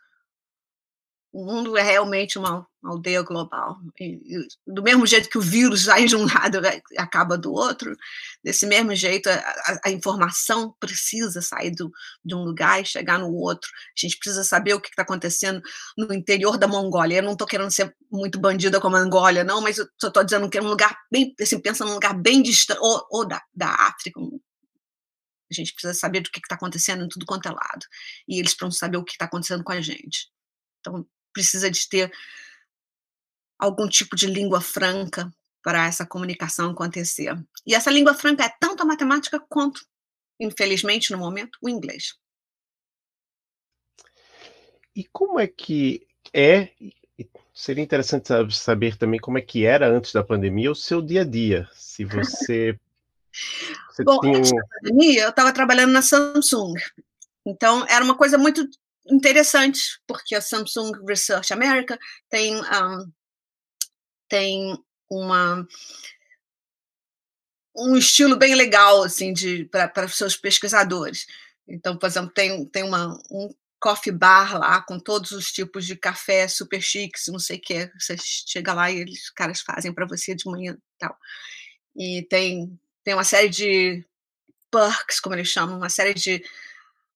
o mundo é realmente uma aldeia global. E, do mesmo jeito que o vírus sai de um lado e acaba do outro, desse mesmo jeito a, a informação precisa sair do, de um lugar e chegar no outro. A gente precisa saber o que está acontecendo no interior da Mongólia. Eu não estou querendo ser muito bandida como a Angólia, não, mas eu só estou dizendo que é um lugar bem, assim, pensa num lugar bem distante, ou, ou da, da África, a gente precisa saber do que está acontecendo em tudo quanto é lado. E eles precisam saber o que está acontecendo com a gente. Então, precisa de ter algum tipo de língua franca para essa comunicação acontecer. E essa língua franca é tanto a matemática quanto, infelizmente, no momento, o inglês. E como é que é? Seria interessante saber também como é que era antes da pandemia o seu dia a dia. Se você. você Bom, antes um... da pandemia, eu estava trabalhando na Samsung. Então, era uma coisa muito interessante, porque a Samsung Research America tem, um, tem uma um estilo bem legal assim de para os seus pesquisadores. Então, por exemplo, tem, tem uma, um coffee bar lá com todos os tipos de café super chiques, não sei o que. Você chega lá e eles caras fazem para você de manhã tal. E tem, tem uma série de perks, como eles chamam, uma série de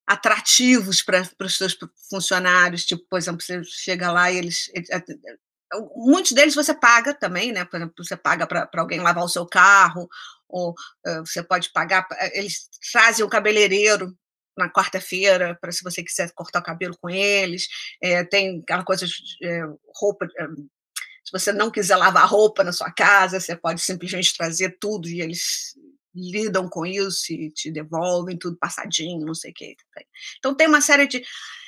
atrativos para os seus funcionários, tipo, por exemplo, você chega lá e eles, eles muitos deles você paga também, né? Por exemplo, você paga para alguém lavar o seu carro, ou uh, você pode pagar, eles trazem o cabeleireiro na quarta-feira para se você quiser cortar o cabelo com eles, é, tem aquela coisa de é, roupa, é, se você não quiser lavar roupa na sua casa, você pode simplesmente trazer tudo e eles lidam com isso e te devolvem tudo passadinho, não sei o que. Então tem uma série de.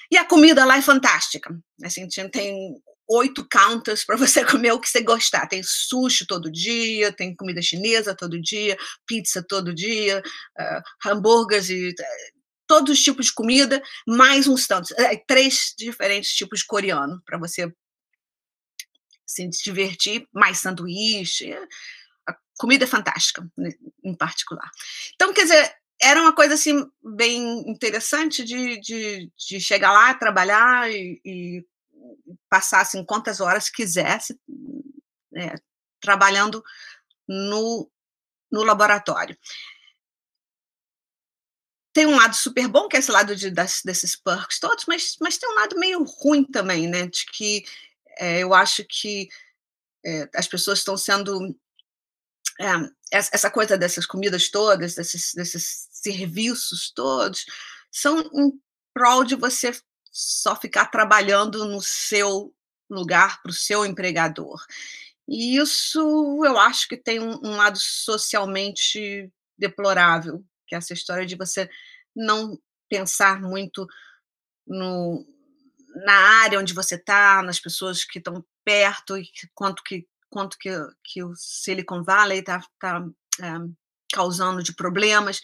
E a comida lá é fantástica. Assim, tem oito counters para você comer o que você gostar. Tem sushi todo dia, tem comida chinesa todo dia, pizza todo dia, uh, hambúrgueres e uh, todos os tipos de comida, mais uns tantos, uh, três diferentes tipos de coreano para você se divertir, mais sanduíche. A comida é fantástica, né, em particular. Então, quer dizer, era uma coisa assim bem interessante de, de, de chegar lá, trabalhar e, e passar assim, quantas horas quisesse é, trabalhando no, no laboratório. Tem um lado super bom, que é esse lado de, das, desses perks todos, mas, mas tem um lado meio ruim também, né? De que é, eu acho que é, as pessoas estão sendo. É, essa coisa dessas comidas todas, desses, desses serviços todos, são em prol de você só ficar trabalhando no seu lugar para o seu empregador. E isso eu acho que tem um, um, lado socialmente deplorável, que é essa história de você não pensar muito no, na área onde você está, nas pessoas que estão perto e quanto que quanto que, que o Silicon Valley está tá, é, causando de problemas.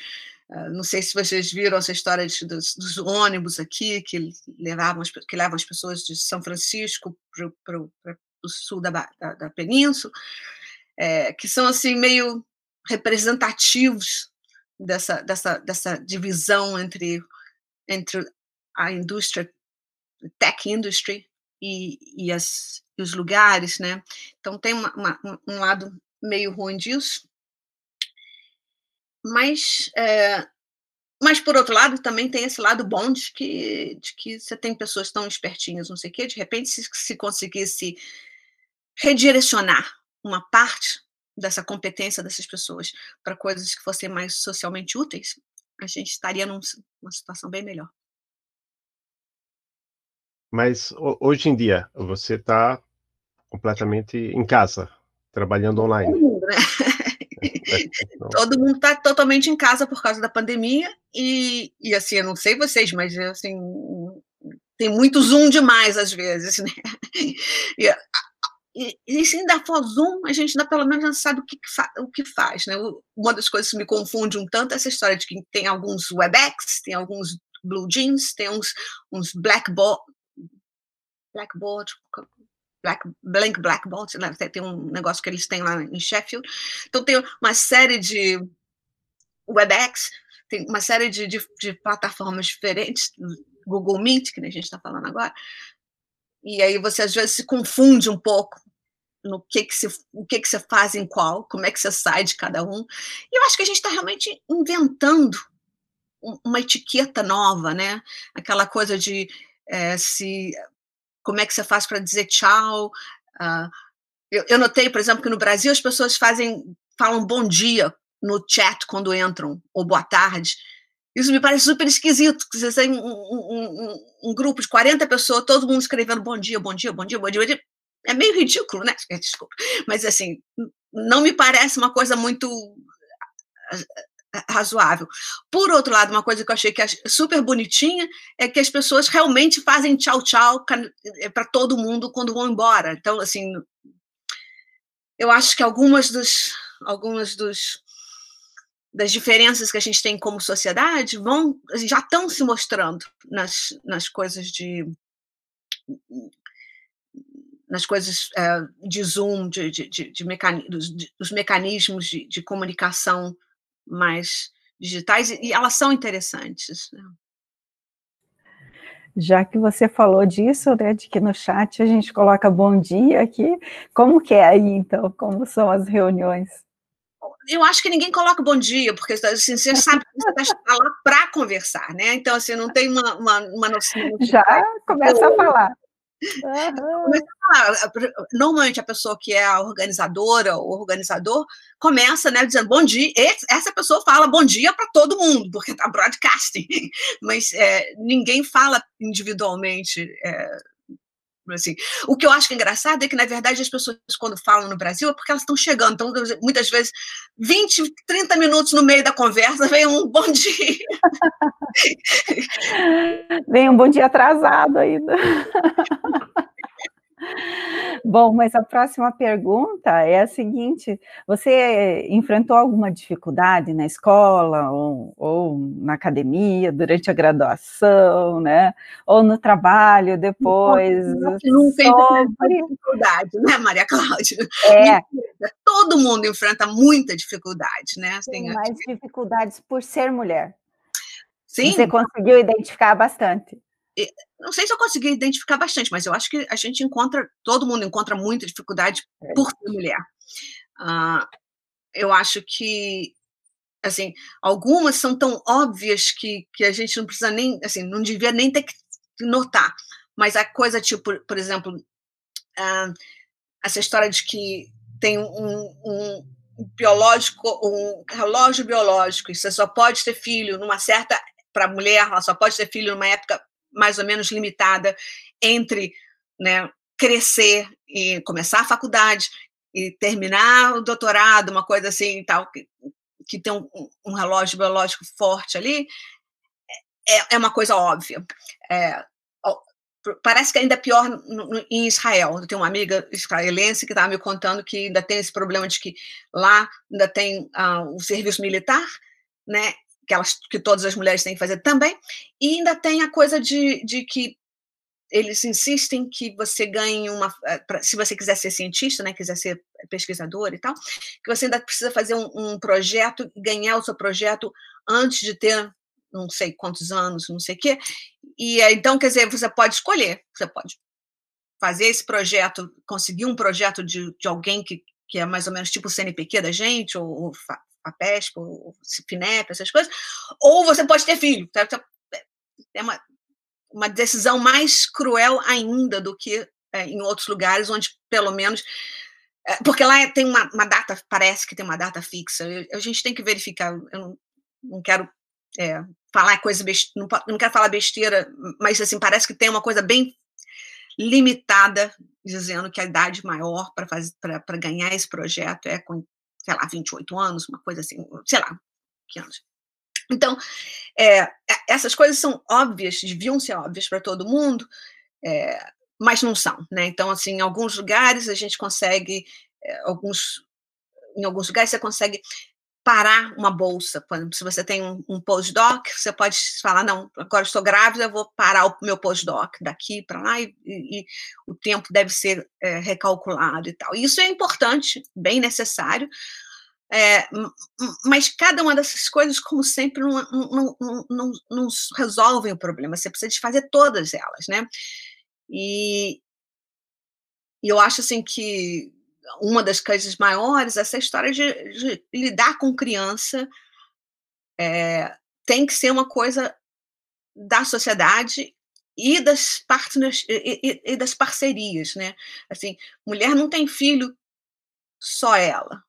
Uh, não sei se vocês viram essa história de, dos, dos, ônibus aqui que levavam as, que levam as pessoas de São Francisco para o sul da, da, da península, é, que são assim meio representativos dessa, dessa, dessa divisão entre, entre a indústria tech industry e, e, as, os lugares, né? Então tem uma, uma, um lado meio ruim disso, mas é, mas por outro lado também tem esse lado bom de que, de que você tem pessoas tão espertinhas, não sei o quê, de repente se, se conseguisse redirecionar uma parte dessa competência dessas pessoas para coisas que fossem mais socialmente úteis, a gente estaria numa situação bem melhor. Mas hoje em dia, você está completamente em casa, trabalhando online. Todo mundo, né? Todo mundo está totalmente em casa por causa da pandemia e, e assim, eu não sei vocês, mas assim, tem muito Zoom demais às vezes, né? E, e, e se ainda for Zoom, a gente ainda pelo menos já sabe o que, o que faz, né? Uma das coisas que me confunde um tanto é essa história de que tem alguns WebEx, tem alguns Blue Jeans, tem uns, uns Blackboard, Blackboard, Black, Blank Blackboard, né? tem um negócio que eles têm lá em Sheffield. Então tem uma série de WebEx, tem uma série de, de, de plataformas diferentes, Google Meet, que a gente está falando agora, e aí você às vezes se confunde um pouco no que que se, o que que você faz em qual, como é que você sai de cada um. E eu acho que a gente está realmente inventando uma etiqueta nova, né? Aquela coisa de é, se como é que você faz para dizer tchau. Uh, eu, eu, notei, por exemplo, que no Brasil as pessoas fazem, falam bom dia no chat quando entram, ou boa tarde. Isso me parece super esquisito. Você tem um, um, um, um, grupo de 40 pessoas, todo mundo escrevendo bom dia, bom dia, bom dia, bom dia. Bom dia. É meio ridículo, né? Desculpa. Mas, assim, não me parece uma coisa muito razoável. Por outro lado, uma coisa que eu achei que é super bonitinha é que as pessoas realmente fazem tchau tchau para todo mundo quando vão embora. Então, assim, eu acho que algumas dos algumas dos das diferenças que a gente tem como sociedade vão já estão se mostrando nas, nas coisas de nas coisas é, de Zoom, de, de, de, de dos, dos mecanismos de, de comunicação mais digitais e elas são interessantes. Né? Já que você falou disso, né, de que no chat a gente coloca bom dia aqui, como que é aí, então? Como são as reuniões? Eu acho que ninguém coloca bom dia, porque assim, você sabe que você está lá para conversar, né? Então, assim, não tem uma, uma, uma noção. Já começa a falar. Uhum. Normalmente a pessoa que é a organizadora ou organizador começa né, dizendo bom dia. Essa pessoa fala bom dia para todo mundo, porque está broadcasting, mas é, ninguém fala individualmente. É, assim. O que eu acho engraçado é que, na verdade, as pessoas, quando falam no Brasil, é porque elas estão chegando. Então, muitas vezes, 20, 30 minutos no meio da conversa, vem um bom dia. Vem um bom dia atrasado ainda. Bom, mas a próxima pergunta é a seguinte: você enfrentou alguma dificuldade na escola ou, ou na academia durante a graduação, né? Ou no trabalho depois? Não, não tem sobre... dificuldade, né, Maria Cláudia? É. Todo mundo enfrenta muita dificuldade, né? Tem mais dificuldades por ser mulher. Sim. Você conseguiu identificar bastante não sei se eu consegui identificar bastante, mas eu acho que a gente encontra, todo mundo encontra muita dificuldade é. por ser mulher. Uh, eu acho que, assim, algumas são tão óbvias que, que a gente não precisa nem, assim, não devia nem ter que notar. Mas a coisa, tipo, por exemplo, uh, essa história de que tem um, um biológico, um relógio biológico, e você só pode ter filho numa certa para mulher, ela só pode ter filho numa época mais ou menos limitada entre né, crescer e começar a faculdade e terminar o doutorado, uma coisa assim tal, que, que tem um, um relógio biológico forte ali, é, é uma coisa óbvia. É, parece que ainda é pior no, no, em Israel. Eu tenho uma amiga israelense que estava me contando que ainda tem esse problema de que lá ainda tem uh, o serviço militar, né? Que, elas, que todas as mulheres têm que fazer também, e ainda tem a coisa de, de que eles insistem que você ganhe uma. Eh, se você quiser ser cientista, né, quiser ser pesquisador e tal, que você ainda precisa fazer um, um projeto, ganhar o seu projeto antes de ter não sei quantos anos, não sei o quê. E então, quer dizer, você pode escolher, você pode fazer esse projeto, conseguir um projeto de, de alguém que, que é mais ou menos tipo o CNPq da gente, ou, ou a PESP, o FINEP, essas coisas, ou você pode ter filho. Tá? É uma, uma decisão mais cruel ainda do que é, em outros lugares, onde pelo menos. É, porque lá tem uma, uma, data, parece que tem uma data fixa. a gente tem que verificar. Eu não, não quero é, falar coisa besteira, não quero falar besteira, mas assim, parece que tem uma coisa bem limitada, dizendo que a idade maior para ganhar esse projeto é com sei lá, 28 anos, uma coisa assim, sei lá, que anos. Então, é, essas coisas são óbvias, deviam ser óbvias para todo mundo, é, mas não são, né? Então, assim, em alguns lugares a gente consegue, é, alguns, em alguns lugares você consegue parar uma bolsa. Exemplo, se você tem um, um postdoc, você pode falar, não, agora estou grávida, vou parar o meu postdoc daqui para lá e, e, e, o tempo deve ser é, recalculado e tal. Isso é importante, bem necessário, é, mas cada uma dessas coisas, como sempre, não, não, não, não, não resolvem o problema. Você precisa de fazer todas elas, né? E, e eu acho assim que uma das coisas maiores, essa história de, de lidar com criança é, tem que ser uma coisa da sociedade e das partners e, e, e, das parcerias, né? Assim, mulher não tem filho só ela.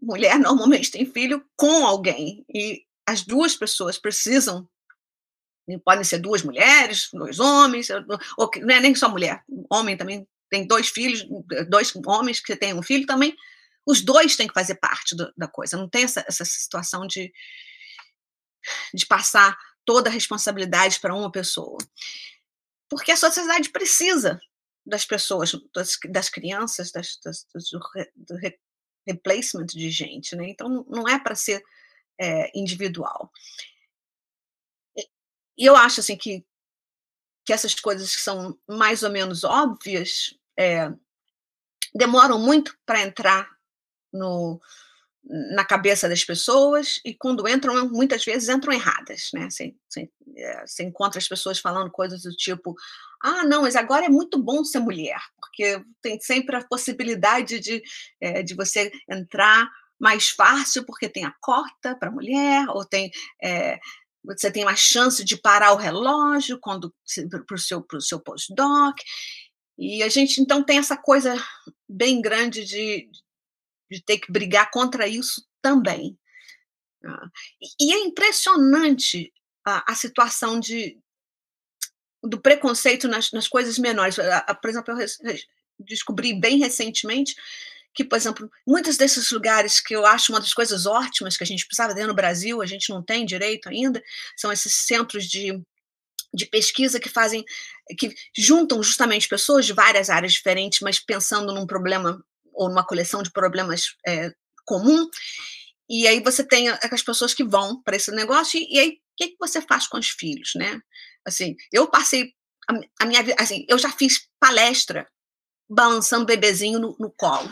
Mulher normalmente tem filho com alguém e as duas pessoas precisam podem ser duas mulheres, dois homens, ou não é nem só mulher, homem também tem dois filhos, dois homens que têm um filho também, os dois têm que fazer parte do, da coisa. Não tem essa, essa situação de, de passar toda a responsabilidade para uma pessoa. Porque a sociedade precisa das pessoas, das, das crianças, das, das, do, do replacement de gente, né? Então não é para ser é, individual. E eu acho assim que que essas coisas que são mais ou menos óbvias é, demoram muito para entrar no, na cabeça das pessoas e quando entram, muitas vezes entram erradas, né? Você, é, você, encontra as pessoas falando coisas do tipo, ah, não, mas agora é muito bom ser mulher, porque tem sempre a possibilidade de, é, de você entrar mais fácil porque tem a cota para mulher, ou tem é, você tem mais chance de parar o relógio quando para o seu, seu postdoc. E a gente então tem essa coisa bem grande de, de ter que brigar contra isso também. Ah, e é impressionante a, a situação de, do preconceito nas, nas coisas menores. Por exemplo, eu descobri bem recentemente que, por exemplo, muitos desses lugares que eu acho uma das coisas ótimas que a gente precisava ter no Brasil, a gente não tem direito ainda, são esses centros de, de pesquisa que fazem, que juntam justamente pessoas de várias áreas diferentes, mas pensando num problema ou numa coleção de problemas é, comum. E aí você tem as pessoas que vão para esse negócio e, e aí o que, que você faz com os filhos, né? Assim, eu passei a, a minha vida, assim, eu já fiz palestra balançando bebezinho no, no colo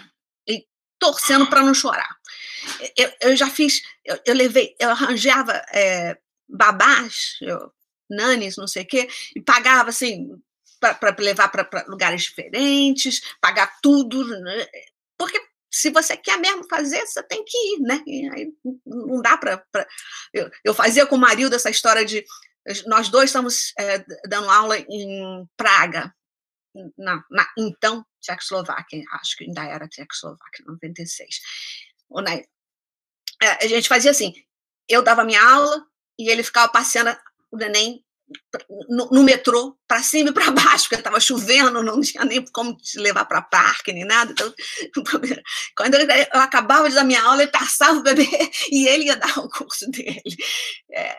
torcendo para não chorar. Eu, eu, já fiz, eu, eu levei, eu arranjava é, babás, eu, nanes, não sei o quê, e pagava assim para levar para lugares diferentes, pagar tudo, né? porque se você quer mesmo fazer, você tem que ir, né? E aí não dá para. Eu, eu, fazia com o marido essa história de. Nós dois estamos é, dando aula em Praga, na, na, então Tchecoslováquia, acho que ainda era Tchecoslováquia, 96. Na, é, a gente fazia assim: eu dava minha aula e ele ficava passeando o neném no, no metrô, para cima e para baixo, porque estava chovendo, não tinha nem como te levar para parque nem nada. Então, quando eu, eu acabava de dar minha aula, ele passava o bebê e ele ia dar o curso dele. É,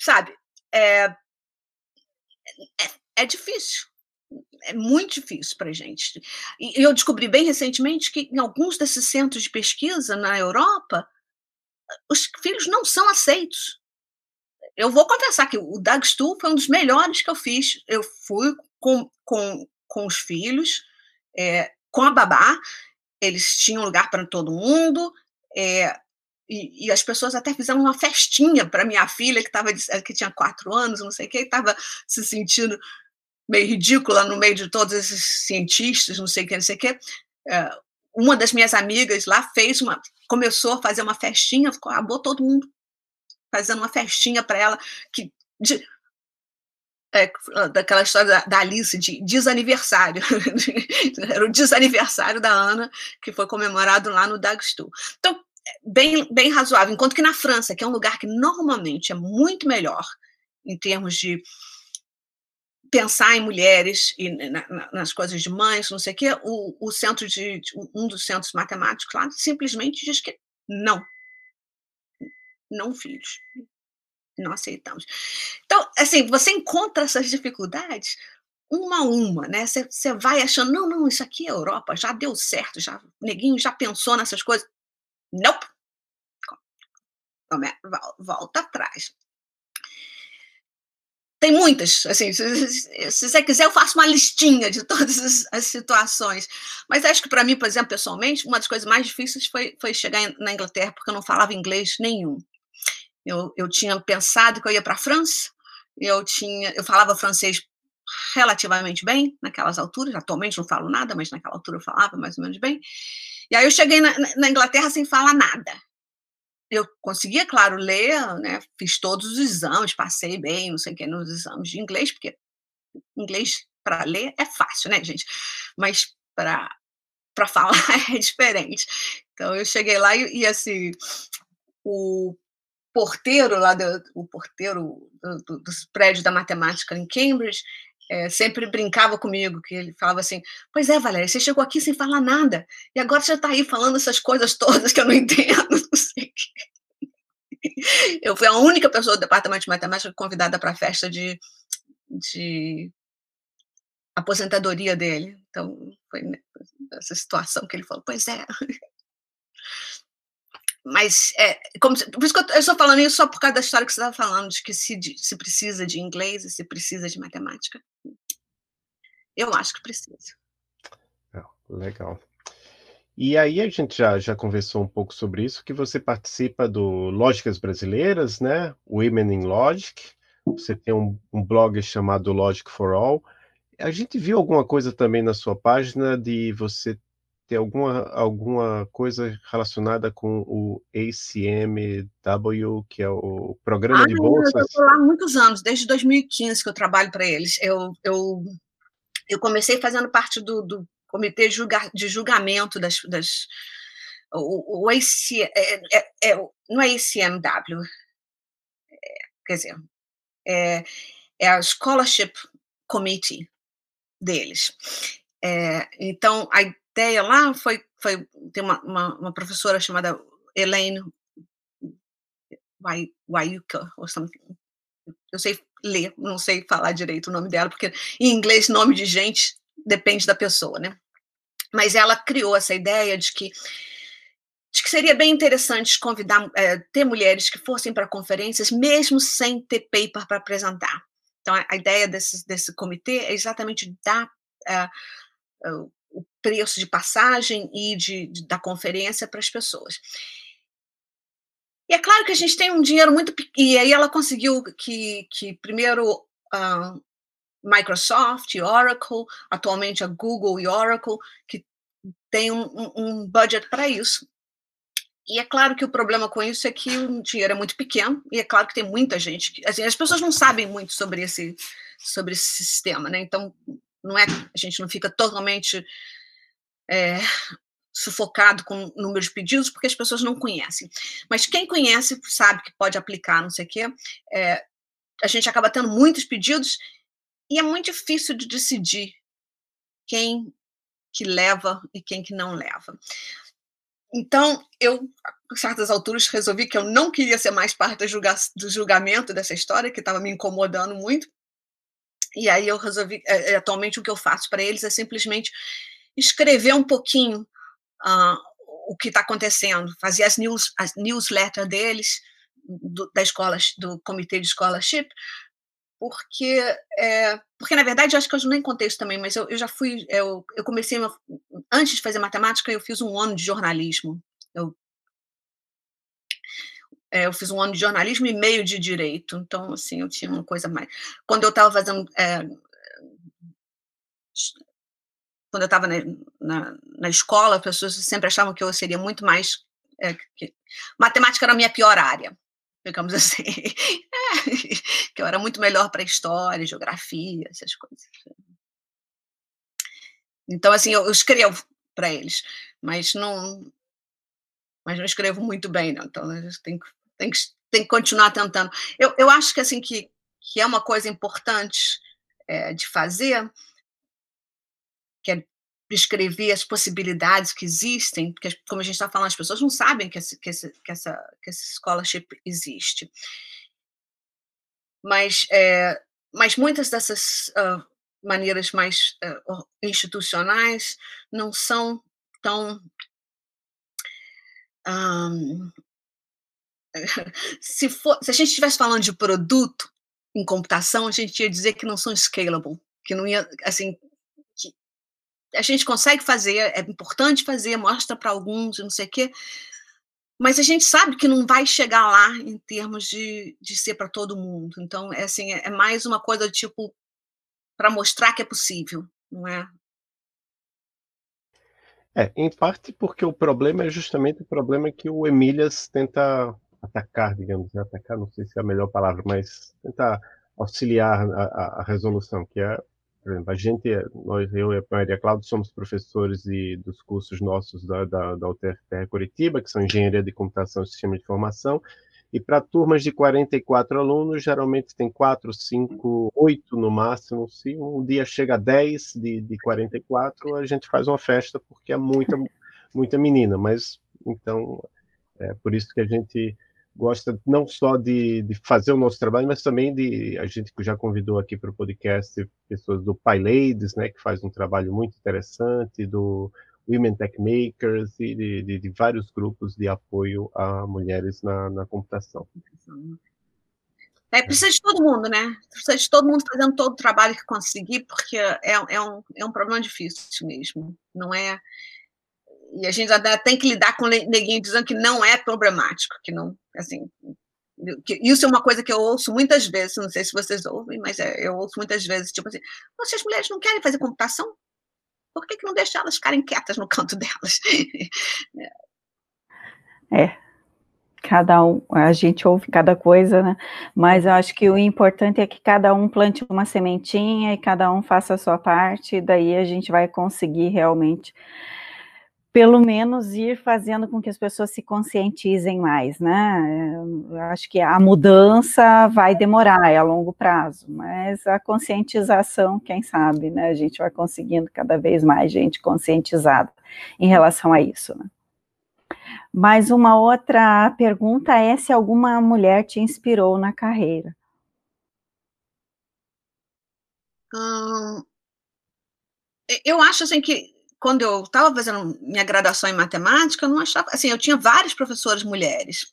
sabe? É, é, é difícil é muito difícil para a gente. E eu descobri bem recentemente que em alguns desses centros de pesquisa na Europa, os filhos não são aceitos eu vou confessar que o Doug Stool foi um dos melhores que eu fiz. Eu fui com, com, com os filhos, é, com a babá, eles tinham lugar para todo mundo, é, e, e, as pessoas até fizeram uma festinha para minha filha, que, tava, que tinha quatro anos, não sei o que, estava se sentindo meio ridícula no meio de todos esses cientistas, não sei o que, não sei o que. É, uma das minhas amigas lá fez uma, começou a fazer uma festinha, acabou todo mundo fazendo uma festinha para ela, que de, é, daquela história da, da, Alice de desaniversário. Era o desaniversário da Ana, que foi comemorado lá no Dagstu. Então, bem, bem razoável. Enquanto que na França, que é um lugar que normalmente é muito melhor em termos de pensar em mulheres e na, na, nas coisas de mães, não sei o quê, o, o centro de, um dos centros matemáticos lá simplesmente diz que não, não filhos. Não aceitamos. Então, assim, você encontra essas dificuldades uma a uma, né? Você, vai achando, não, não, isso aqui é Europa, já deu certo, já, neguinho já pensou nessas coisas. Nope. Volta atrás. Tem muitas, assim, se, se, você quiser, eu faço uma listinha de todas as, as situações. Mas acho que para mim, por exemplo, pessoalmente, uma das coisas mais difíceis foi, foi chegar na Inglaterra, porque eu não falava inglês nenhum. Eu, eu tinha pensado que eu ia para a França, eu tinha, eu falava francês relativamente bem naquelas alturas, atualmente não falo nada, mas naquela altura eu falava mais ou menos bem. E aí eu cheguei na, na Inglaterra sem falar nada. Eu conseguia, claro, ler, né, fiz todos os exames, passei bem, não sei o que, nos exames de inglês, porque inglês para ler é fácil, né, gente? Mas para para falar é diferente. Então eu cheguei lá e, e assim, o porteiro lá do, o porteiro do, do, dos prédios da matemática em Cambridge é, sempre brincava comigo, que ele falava assim, pois é, Valéria, você chegou aqui sem falar nada, e agora você está aí falando essas coisas todas que eu não entendo, não sei o quê. Eu fui a única pessoa do departamento de matemática convidada para a festa de, de aposentadoria dele. Então, foi essa situação que ele falou, pois é, mas, é, como, por isso que eu, estou falando isso só por causa da história que você estava falando, de que se, de, se precisa de inglês e se precisa de matemática. Eu acho que precisa. Legal. E aí a gente já, já conversou um pouco sobre isso, que você participa do Lógicas Brasileiras, né? Women in Logic. Você tem um, um blog chamado Logic for All. A gente viu alguma coisa também na sua página de você tem alguma, alguma coisa relacionada com o ACMW, que é o programa ah, de bolsas? Eu estou lá há muitos anos, desde 2015 que eu trabalho para eles. Eu, eu, eu comecei fazendo parte do, do comitê de, julga, de julgamento das. das o, o AC, é, é, é, não é ACMW, é, quer dizer, é, é a Scholarship Committee deles. É, então, a ideia lá foi, foi tem uma, uma, uma professora chamada Elaine Wayuka, ou something, eu sei ler, não sei falar direito o nome dela, porque em inglês nome de gente depende da pessoa, né? Mas ela criou essa ideia de que de que seria bem interessante convidar, é, ter mulheres que fossem para conferências, mesmo sem ter paper para apresentar. Então, a, ideia desse, desse comitê é exatamente dar é, o preço de passagem e de, de da conferência para as pessoas. E é claro que a gente tem um dinheiro muito. E aí ela conseguiu que, que primeiro uh, Microsoft e Oracle, atualmente a Google e Oracle, que tem um, um budget para isso. E é claro que o problema com isso é que o dinheiro é muito pequeno, e é claro que tem muita gente. Que, assim, as pessoas não sabem muito sobre esse, sobre esse sistema, né? Então, não é, a gente não fica totalmente é, sufocado com o número de pedidos, porque as pessoas não conhecem. Mas quem conhece sabe que pode aplicar, não sei o quê. É, a gente acaba tendo muitos pedidos e é muito difícil de decidir quem que leva e quem que não leva. Então, eu, a certas alturas, resolvi que eu não queria ser mais parte do, julga do julgamento dessa história, que estava me incomodando muito. E aí eu resolvi, é, atualmente o que eu faço para eles é simplesmente escrever um pouquinho uh, o que está acontecendo, fazer as, news, as newsletter deles, do, da escola, do comitê de scholarship, porque, é, porque na verdade, acho que eu nem contei isso também, mas eu, eu já fui, eu, eu comecei, antes de fazer matemática, eu fiz um ano de jornalismo, eu, é, eu fiz um ano de jornalismo e meio de direito, então, assim, eu tinha uma coisa mais... Quando eu estava fazendo é, quando eu estava na, na, na, escola, as pessoas sempre achavam que eu seria muito mais. É, que, matemática era a minha pior área, digamos assim. É, que eu era muito melhor para história, geografia, essas coisas. Então, assim, eu, eu escrevo para eles, mas não. Mas não escrevo muito bem, não. Então, a gente tem que, tem que, tem que continuar tentando. Eu, eu acho que, assim, que, que é uma coisa importante é, de fazer descrever as possibilidades que existem, porque, como a gente está falando, as pessoas não sabem que, esse, que, que, essa, que scholarship existe. Mas, é, mas muitas dessas uh, maneiras mais uh, institucionais não são tão. Um, se, for, se a gente estivesse falando de produto em computação, a gente ia dizer que não são scalable, que não ia, assim, a gente consegue fazer, é importante fazer, mostra para alguns, não sei o quê, mas a gente sabe que não vai chegar lá em termos de, de ser para todo mundo. Então, é, assim, é, é mais uma coisa tipo para mostrar que é possível, não é? É, em parte porque o problema é justamente o problema que o Emílias tenta atacar, digamos, né? atacar, não sei se é a melhor palavra, mas tentar auxiliar a, a, a resolução, que é por exemplo, a gente, nós, eu e a Maria Cláudia, somos professores de, dos cursos nossos da, da, da UTFPR Curitiba, que são Engenharia de Computação e Sistema de Informação, e para turmas de 44 alunos, geralmente tem 4, 5, 8 no máximo. Se um dia chega a 10 de, de 44, a gente faz uma festa, porque é muita, muita menina. Mas, então, é por isso que a gente gosta não só de, de, fazer o nosso trabalho, mas também de a gente já convidou aqui para o podcast pessoas do PyLadies, né, que faz um trabalho muito interessante, do Women Tech Makers e de, de, de vários grupos de apoio a mulheres na, na computação. É, precisa de todo mundo, né? Precisa de todo mundo fazendo todo o trabalho que conseguir, porque é, é, um, é um problema difícil mesmo. Não é e a gente ainda tem que lidar com neguinho dizendo que não é problemático, que não, assim, que isso é uma coisa que eu ouço muitas vezes, não sei se vocês ouvem, mas é, eu ouço muitas vezes, tipo assim, vocês mulheres não querem fazer computação? Por que, que não deixam elas ficarem quietas no canto delas? é, cada um, a gente ouve cada coisa, né? Mas eu acho que o importante é que cada um plante uma sementinha e cada um faça a sua parte, e daí a gente vai conseguir realmente pelo menos ir fazendo com que as pessoas se conscientizem mais, né? Eu acho que a mudança vai demorar, é a longo prazo, mas a conscientização, quem sabe, né? A gente vai conseguindo cada vez mais gente conscientizada em relação a isso, né? Mas uma outra pergunta é se alguma mulher te inspirou na carreira. Hum, eu acho assim que quando eu estava fazendo minha graduação em matemática, eu não achava, assim, eu tinha várias professoras mulheres.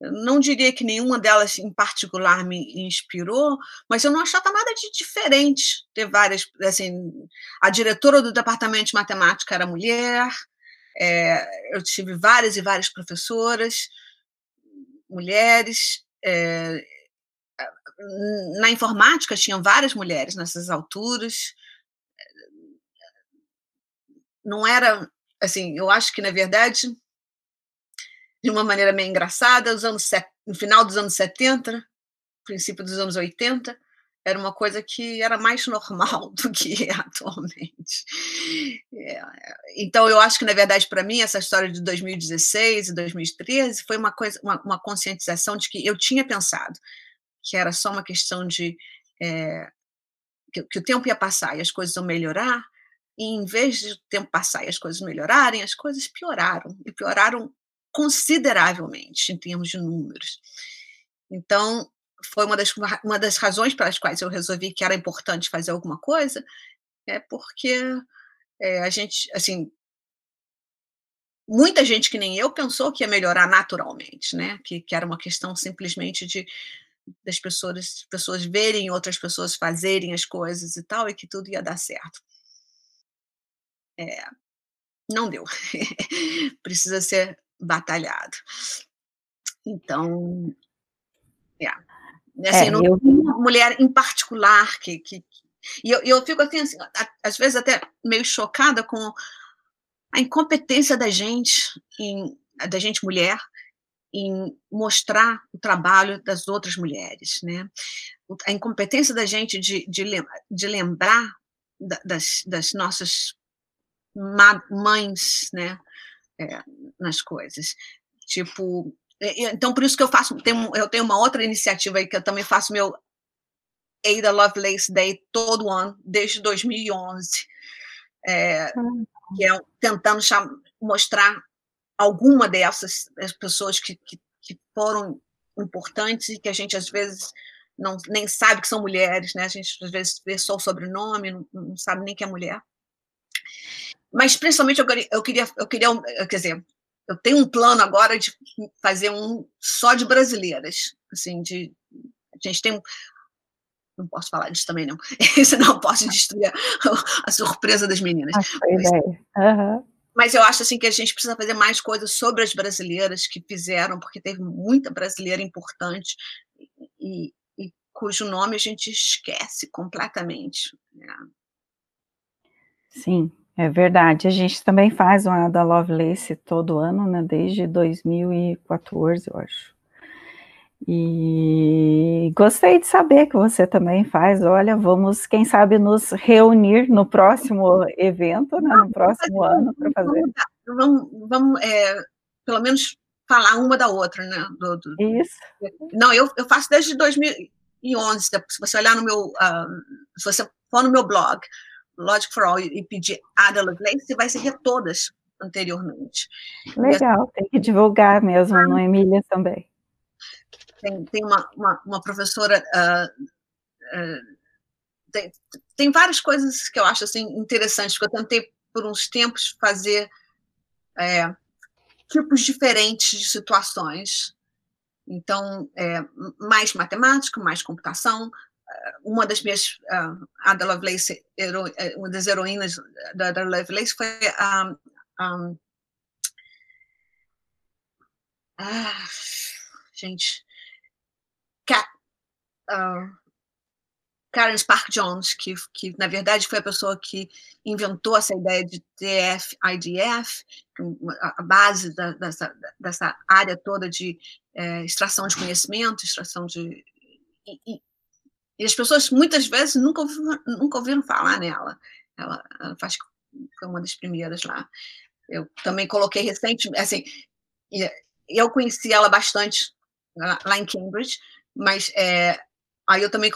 Eu não diria que nenhuma delas em particular me inspirou, mas eu não achava nada de diferente ter várias, assim, a diretora do departamento de matemática era mulher, é, eu tive várias e várias professoras mulheres, é, na informática tinham várias mulheres nessas alturas, não era assim, eu acho que na verdade de uma maneira meio engraçada, os anos no final dos anos 70, princípio dos anos 80, era uma coisa que era mais normal do que é atualmente. É, então, eu acho que, na verdade, para mim, essa história de 2016 e 2013 foi uma coisa, uma, uma, conscientização de que eu tinha pensado que era só uma questão de é, que, que, o tempo ia passar e as coisas iam melhorar, e em vez de o tempo passar e as coisas melhorarem, as coisas pioraram, e pioraram consideravelmente em termos de números. Então, foi uma das, uma das razões pelas quais eu resolvi que era importante fazer alguma coisa, é porque é, a gente, assim, muita gente que nem eu pensou que ia melhorar naturalmente, né? Que, que era uma questão simplesmente de das pessoas, pessoas verem outras pessoas fazerem as coisas e tal, e que tudo ia dar certo. É, não deu. Precisa ser batalhado. Então, é. Assim, é, não eu... uma mulher em particular que. que e eu, eu fico assim, assim, às vezes até meio chocada com a incompetência da gente, em, da gente mulher, em mostrar o trabalho das outras mulheres, né? A incompetência da gente de, de, de lembrar das, das nossas mães, né? É, nas coisas. Tipo, então por isso que eu faço, tenho, eu tenho uma outra iniciativa aí que eu também faço meu Ada Lovelace Day todo ano, desde 2011, é, uhum. que é tentando mostrar alguma dessas pessoas que, que, que, foram importantes e que a gente às vezes não nem sabe que são mulheres, né? A gente às vezes vê só o sobrenome, não, não sabe nem que é mulher. Mas principalmente eu queria, eu queria, eu queria, quer dizer, eu tenho um plano agora de fazer um só de brasileiras, assim, de a gente tem não posso falar disso também não, senão posso destruir a, surpresa das meninas. Mas, uhum. mas eu acho assim que a gente precisa fazer mais coisas sobre as brasileiras que fizeram, porque teve muita brasileira importante e, e cujo nome a gente esquece completamente. Né? Sim, é verdade. A gente também faz uma da Lovelace todo ano, né? Desde 2014, eu acho. E gostei de saber que você também faz. Olha, vamos, quem sabe, nos reunir no próximo evento, né, no próximo ano, para fazer. Vamos, vamos é, pelo menos falar uma da outra, né? Do, do... Isso. Não, eu, eu faço desde 2011. Se você olhar no meu, uh, se você for no meu blog, Logic for All e pedir Lovelace, você vai seguir todas anteriormente. Legal, tem que divulgar mesmo no Emília também. Tem, tem uma, uma, uma professora. Uh, uh, tem, tem várias coisas que eu acho assim, interessantes, porque eu tentei por uns tempos fazer é, tipos diferentes de situações. Então, é, mais matemática, mais computação, uma das minhas, uh, a da Lovelace, hero, eh, uma das heroínas da, da Lovelace foi a. Um, um, ah, gente. Cat, uh, Karen Spark Jones, que, que na verdade foi a pessoa que inventou essa ideia de TF-IDF, a base da, dessa, dessa área toda de é, extração de conhecimento, extração de. E as pessoas muitas vezes nunca, nunca ouviram falar nela. Ela, ela faz foi uma das primeiras lá. Eu também coloquei recentemente, assim, eu conheci ela bastante lá em Cambridge, mas é, aí eu também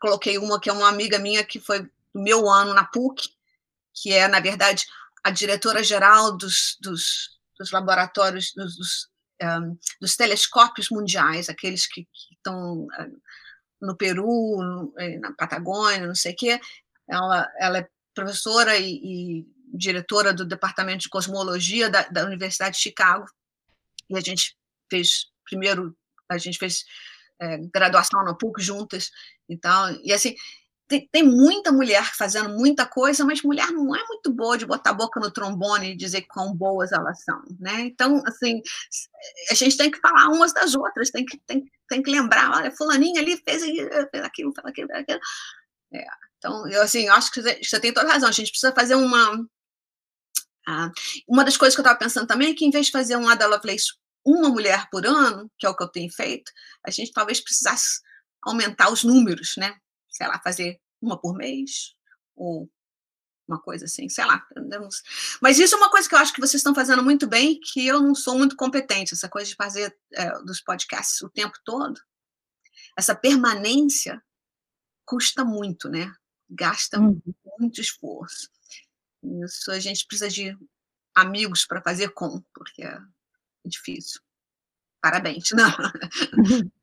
coloquei uma que é uma amiga minha que foi do meu ano na PUC, que é, na verdade, a diretora-geral dos, dos, dos, laboratórios, dos, dos, um, dos, telescópios mundiais, aqueles que, que estão no Peru, eh, na Patagônia, não sei o quê. Ela, ela é professora e, e diretora do Departamento de Cosmologia da, da, Universidade de Chicago. E a gente fez, primeiro, a gente fez é, graduação no PUC juntas. Então, e assim, tem, tem, muita mulher fazendo muita coisa, mas mulher não é muito boa de botar a boca no trombone e dizer quão boas elas são, né? Então, assim, a gente tem que falar umas das outras, tem que, tem, tem que lembrar, olha, fulaninha ali fez, fez aquilo, fez aquilo, fez aquilo. É, então, eu, assim, eu acho que você, você tem toda razão, a gente precisa fazer uma... Uma das coisas que eu estava pensando também é que, em vez de fazer um Ada Lovelace uma mulher por ano, que é o que eu tenho feito, a gente talvez precisasse aumentar os números, né? Sei lá, fazer uma por mês, ou uma coisa assim, sei lá. Mas isso é uma coisa que eu acho que vocês estão fazendo muito bem, que eu não sou muito competente, essa coisa de fazer é, dos podcasts o tempo todo. Essa permanência custa muito, né? Gasta uhum. muito esforço. Isso a gente precisa de amigos para fazer com, porque é difícil. Parabéns. Não.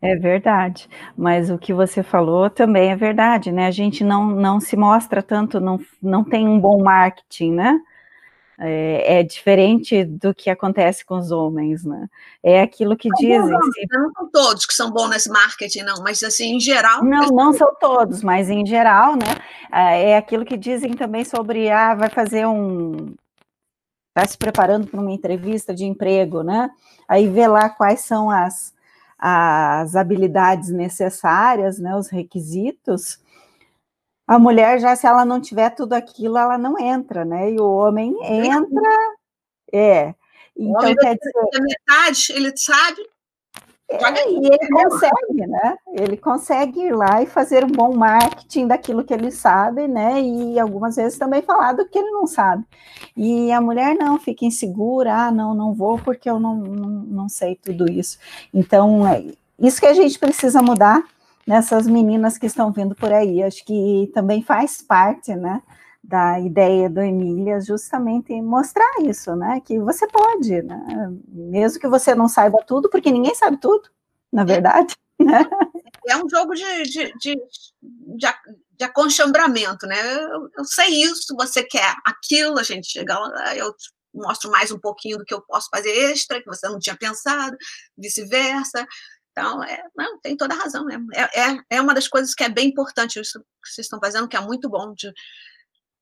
É verdade, mas o que você falou também é verdade, né? A gente não, não se mostra tanto, não, não tem um bom marketing, né? É, é diferente do que acontece com os homens, né? É aquilo que dizem. Não, se... não são todos que são bons nesse marketing, não, mas assim, em geral. Não, não são todos, mas em geral, né? É aquilo que dizem também sobre, ah, vai fazer um. Está se preparando para uma entrevista de emprego, né? Aí vê lá quais são as as habilidades necessárias, né, os requisitos, a mulher já se ela não tiver tudo aquilo, ela não entra, né? E o homem entra, é. Então quer dizer, metade, ele sabe, é, e ele consegue, né? Ele consegue ir lá e fazer um bom marketing daquilo que ele sabe, né? E algumas vezes também falar do que ele não sabe. E a mulher não fica insegura, ah, não, não vou porque eu não, não, não sei tudo isso. Então, é isso que a gente precisa mudar nessas meninas que estão vindo por aí. Acho que também faz parte, né? Da ideia do Emília, justamente mostrar isso, né? Que você pode, né? Mesmo que você não saiba tudo, porque ninguém sabe tudo, na verdade. Né? É um jogo de, de, de, de, de aconchambramento, né? Eu, eu, sei isso, você quer aquilo, a gente chega lá, eu mostro mais um pouquinho do que eu posso fazer extra, que você não tinha pensado, vice-versa. Então, é, não, tem toda a razão. Né? É, é, é uma das coisas que é bem importante isso que vocês estão fazendo, que é muito bom de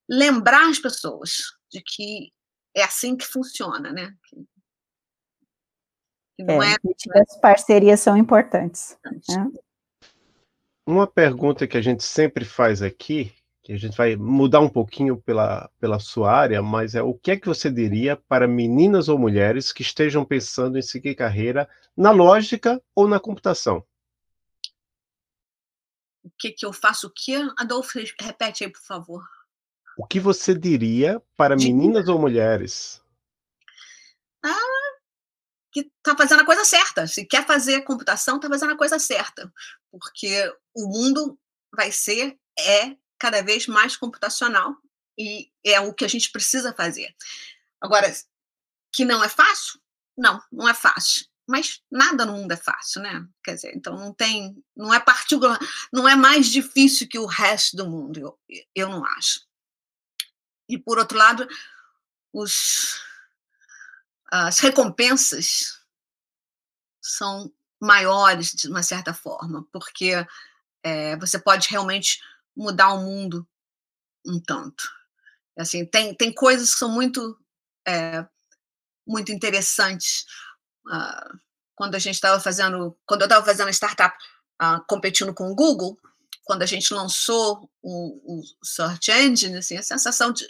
lembrar as pessoas de que é assim que funciona, né? Que, que não é, é, as parcerias são importantes. Né? Uma pergunta que a gente sempre faz aqui, que a gente vai mudar um pouquinho pela, pela sua área, mas é o que é que você diria para meninas ou mulheres que estejam pensando em seguir carreira na lógica ou na computação? O que, que eu faço o quê? Adolfo, repete aí, por favor. O que você diria para meninas ou mulheres? Ah, que está fazendo a coisa certa. Se quer fazer computação, está fazendo a coisa certa. Porque o mundo vai ser, é cada vez mais computacional e é o que a gente precisa fazer. Agora, que não é fácil? Não, não é fácil. Mas nada no mundo é fácil, né? Quer dizer, então não tem, não é particular, não é mais difícil que o resto do mundo, eu, eu não acho. E, por outro lado, os, as recompensas são maiores, de uma certa forma, porque é, você pode realmente mudar o mundo um tanto. Assim, tem, tem coisas que são muito, é, muito interessantes. Uh, quando a gente estava fazendo, quando eu estava fazendo a startup uh, competindo com o Google, quando a gente lançou o, o Search Engine, assim, a sensação de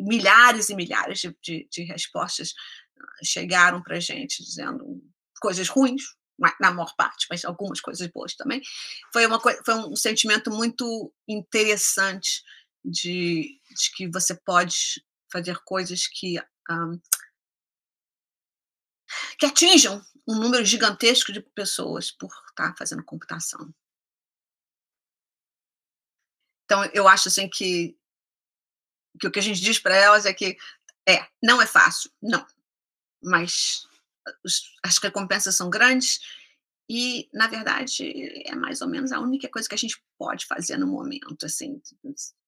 milhares e milhares de, de, de respostas ah, chegaram para a gente dizendo coisas ruins, na maior parte, mas algumas coisas boas também. Foi, uma, foi um sentimento muito interessante de, de que você pode fazer coisas que, um, que atinjam um número gigantesco de pessoas por estar fazendo computação. Então, eu acho assim que, que o que a gente diz para elas é que é, não é fácil, não. Mas os, as recompensas são grandes e, na verdade, é mais ou menos a única coisa que a gente pode fazer no momento, assim.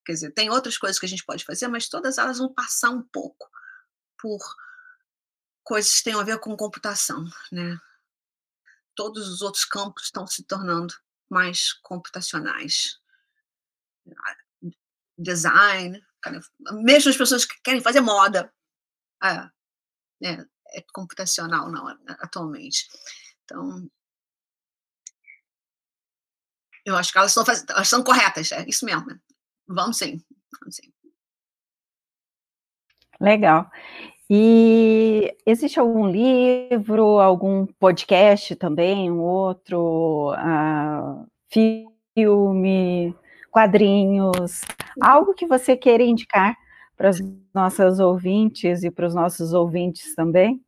Quer dizer, tem outras coisas que a gente pode fazer, mas todas elas vão passar um pouco por coisas que têm a ver com computação, né? Todos os outros campos estão se tornando mais computacionais. Design, mesmo as pessoas que querem fazer moda, é, é, é computacional não, atualmente. Então, eu acho que elas estão, faz... elas estão corretas, é isso mesmo. Vamos sim, vamos sim. Legal. E existe algum livro, algum podcast também, um outro uh, filme, quadrinhos, algo que você queira indicar para as nossas ouvintes e para os nossos ouvintes também?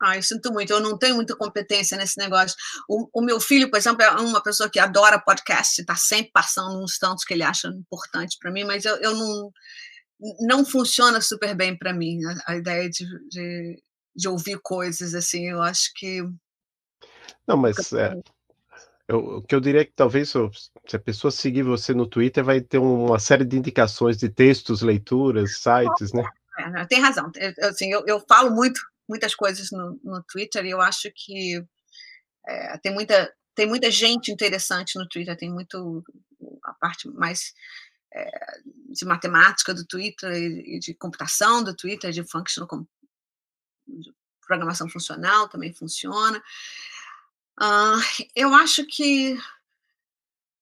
Ah, eu sinto muito, eu não tenho muita competência nesse negócio. O, o meu filho, por exemplo, é uma pessoa que adora podcast, está sempre passando uns tantos que ele acha importante para mim, mas eu, eu não, não funciona super bem para mim a, a ideia de, de, de, ouvir coisas assim. Eu acho que. Não, mas é, eu, o que eu diria é que talvez se a pessoa seguir você no Twitter, vai ter uma série de indicações de textos, leituras, sites, né? É, tem razão. Eu, assim, eu, eu falo muito muitas coisas no, no Twitter e eu acho que é, tem muita tem muita gente interessante no Twitter, tem muito a parte mais é, de matemática do Twitter e, de computação do Twitter, de functional de programação funcional também funciona. Uh, eu acho que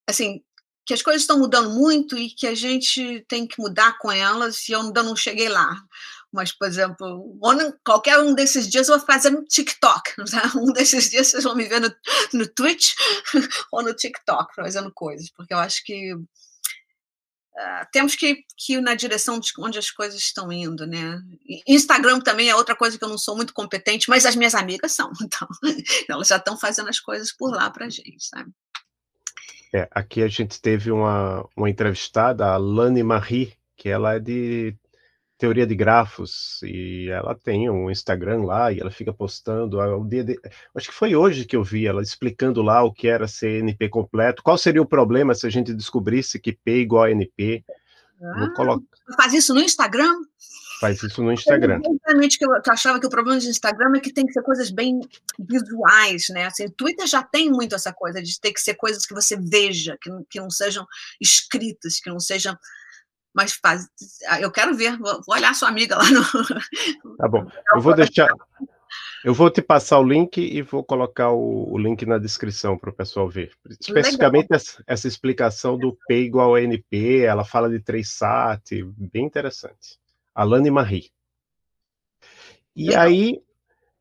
assim que as coisas estão mudando muito e que a gente tem que mudar com elas e eu ainda não cheguei lá. Mas, por exemplo, qualquer um desses dias eu vou fazer no TikTok. Tá? Um desses dias vocês vão me ver no, no Twitch ou no TikTok fazendo coisas, porque eu acho que uh, temos que, que ir na direção de onde as coisas estão indo, né? Instagram também é outra coisa que eu não sou muito competente, mas as minhas amigas são, então elas já estão fazendo as coisas por lá para gente, sabe? É, aqui a gente teve uma, uma entrevistada, a Lani Marie, que ela é de teoria de grafos e ela tem um Instagram lá e ela fica postando o dia de... acho que foi hoje que eu vi ela explicando lá o que era CNP completo qual seria o problema se a gente descobrisse que P igual a NP ah, colo... faz isso no Instagram? faz isso no Instagram. exatamente que eu, que eu achava que o problema do Instagram é que tem que ser coisas bem visuais né? Assim o Twitter já tem muito essa coisa de ter que ser coisas que você veja que, que não sejam escritas que não sejam mas faz, eu quero ver, vou, vou olhar sua amiga lá no. Tá bom. Eu vou deixar. Eu vou te passar o link e vou colocar o, o link na descrição para o pessoal ver. Especificamente essa, essa, explicação do P igual a NP, ela fala de 3SAT, bem interessante. Alane Marie. E Legal. aí,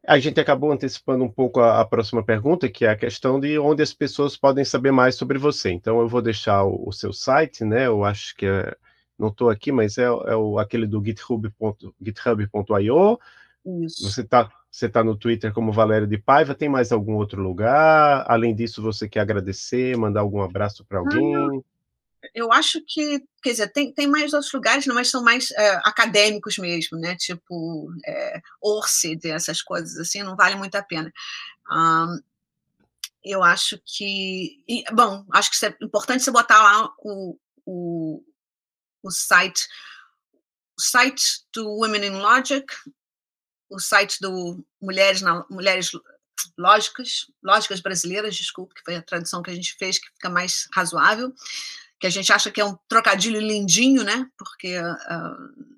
a gente acabou antecipando um pouco a, a, próxima pergunta, que é a questão de onde as pessoas podem saber mais sobre você. Então, eu vou deixar o, o seu site, né? Eu acho que é não estou aqui, mas é, é o, aquele do github.io. GitHub você está você tá no Twitter como Valério de Paiva, tem mais algum outro lugar? Além disso, você quer agradecer, mandar algum abraço para alguém? eu acho que, quer dizer, tem, tem mais outros lugares, mas são mais é, acadêmicos mesmo, né? Tipo é, Orcid, essas coisas assim, não vale muito a pena. Um, eu acho que, e, bom, acho que é importante você botar lá o, o, o site, o site do Women in Logic, o site do Mulheres, na, Mulheres Lógicas, Lógicas Brasileiras, desculpe, que foi a tradução que a gente fez, que fica mais razoável, que a gente acha que é um trocadilho lindinho, né? Porque uh,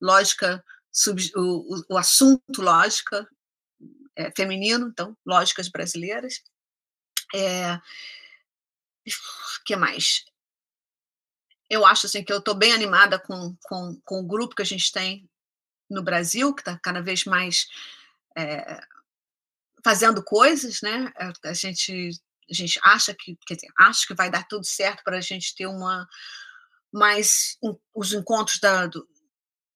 lógica, sub, o, o, assunto lógica é feminino, então, lógicas brasileiras. É, que mais? Eu acho assim que eu estou bem animada com, com, com o grupo que a gente tem no Brasil, que está cada vez mais é, fazendo coisas, né? A gente, a gente acha que, quer dizer, acho que vai dar tudo certo para a gente ter uma mais os encontros da do,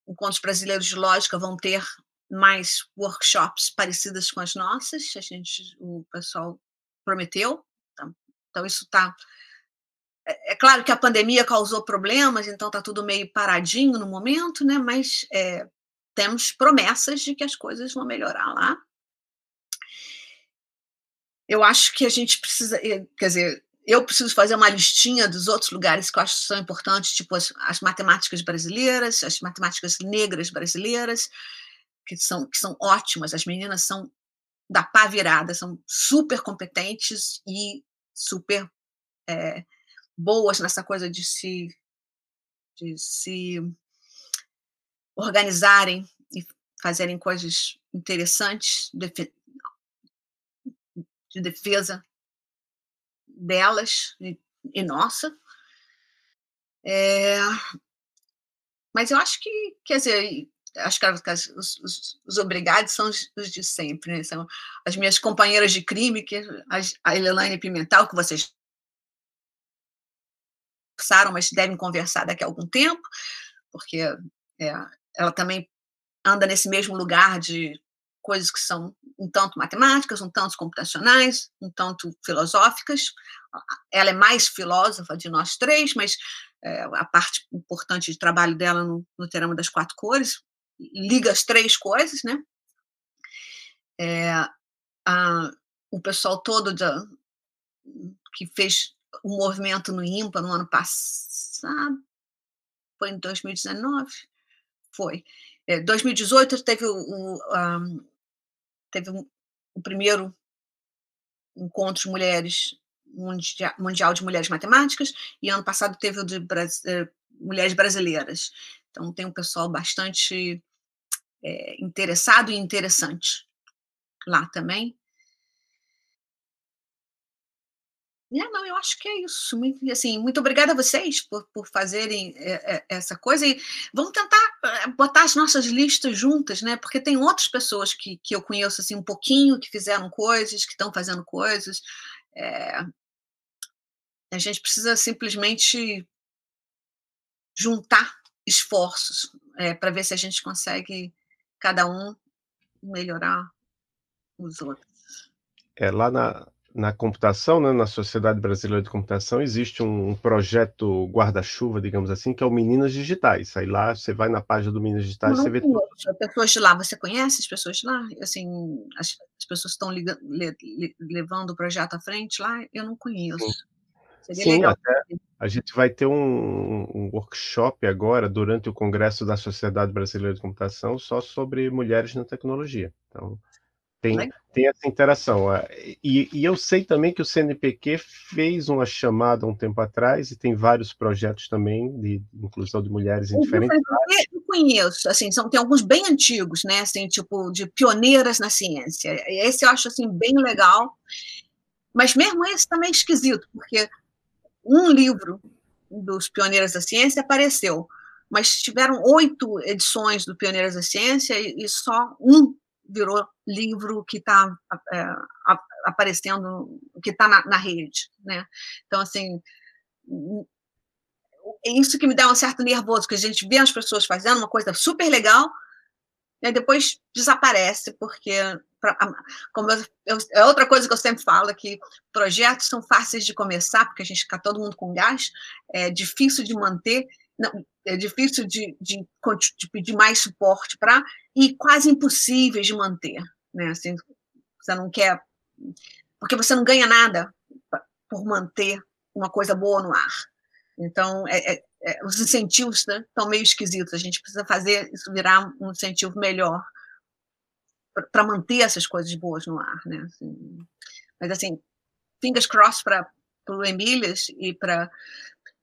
encontros brasileiros de lógica vão ter mais workshops parecidas com as nossas. A gente, o pessoal prometeu, então, então isso está é, é claro que a pandemia causou problemas, então está tudo meio paradinho no momento, né? Mas é, temos promessas de que as coisas vão melhorar lá. eu acho que a gente precisa, quer dizer, eu preciso fazer uma listinha dos outros lugares que eu acho que são importantes, tipo as, as matemáticas brasileiras, as matemáticas negras brasileiras, que são, que são ótimas. As meninas são da pá virada, são super competentes e super é, boas nessa coisa de se, de se organizarem e fazerem coisas interessantes de, de defesa delas e, e nossa. É, mas eu acho que, quer dizer, acho que os, os, os obrigados são os, os, de sempre, né? São as minhas companheiras de crime, que a Elaine Pimental, que vocês conversaram, mas devem conversar daqui a algum tempo, porque é, ela também anda nesse mesmo lugar de coisas que são um tanto matemáticas, um tanto computacionais, um tanto filosóficas. Ela é mais filósofa de nós três, mas é, a parte importante de trabalho dela no, no Terama das Quatro Cores liga as três coisas, né? É, a, o pessoal todo de, que fez o movimento no IMPA no ano passado, foi em 2019? Foi. É, 2018 teve o, o um, teve o primeiro encontro de mulheres mundial, mundial de mulheres matemáticas e ano passado teve o de é, mulheres brasileiras. Então tem um pessoal bastante é, interessado e interessante lá também. É, não, eu acho que é isso. Muito, assim, muito obrigada a vocês por, por fazerem é, é, essa coisa e vamos tentar é, botar as nossas listas juntas, né? Porque tem outras pessoas que, que eu conheço assim um pouquinho que fizeram coisas, que estão fazendo coisas. É, a gente precisa simplesmente juntar esforços é, para ver se a gente consegue cada um melhorar os outros. É, lá na, na computação, né, na Sociedade Brasileira de Computação, existe um, um projeto guarda-chuva, digamos assim, que é o Meninas Digitais. Aí lá você vai na página do Meninas Digitais, Não, você vê As pessoas de lá, você conhece as pessoas de lá? Assim, as, as pessoas estão le, le, levando o projeto à frente lá? Eu não conheço. Sim. Seria Sim, legal. até a gente vai ter um, um, workshop agora, durante o Congresso da Sociedade Brasileira de Computação, só sobre mulheres na tecnologia. Então, tem, tem essa interação. É, e, e, eu sei também que o CNPq fez uma chamada um tempo atrás e tem vários projetos também de inclusão de mulheres em o diferentes áreas. Eu conheço, assim, são, tem alguns bem antigos, né, assim, tipo, de pioneiras na ciência. Esse eu acho, assim, bem legal. Mas mesmo esse também é esquisito, porque um livro dos Pioneiras da Ciência apareceu, mas tiveram oito edições do Pioneiras da Ciência e, e só um virou livro que está é, aparecendo, que está na, na, rede, né? Então, assim, é isso que me dá um certo nervoso, que a gente vê as pessoas fazendo uma coisa super legal, e depois desaparece, porque pra, como eu, eu, é outra coisa que eu sempre falo, que projetos são fáceis de começar, porque a gente fica todo mundo com gás, é difícil de manter, não, é difícil de, de, de pedir mais suporte para, e quase impossíveis de manter. Né? Assim, você não quer. Porque você não ganha nada por manter uma coisa boa no ar. Então, é, é, é, os incentivos estão né, meio esquisitos. A gente precisa fazer isso virar um incentivo melhor para manter essas coisas boas no ar, né? Assim, mas assim, fingers crossed para o Emílias e para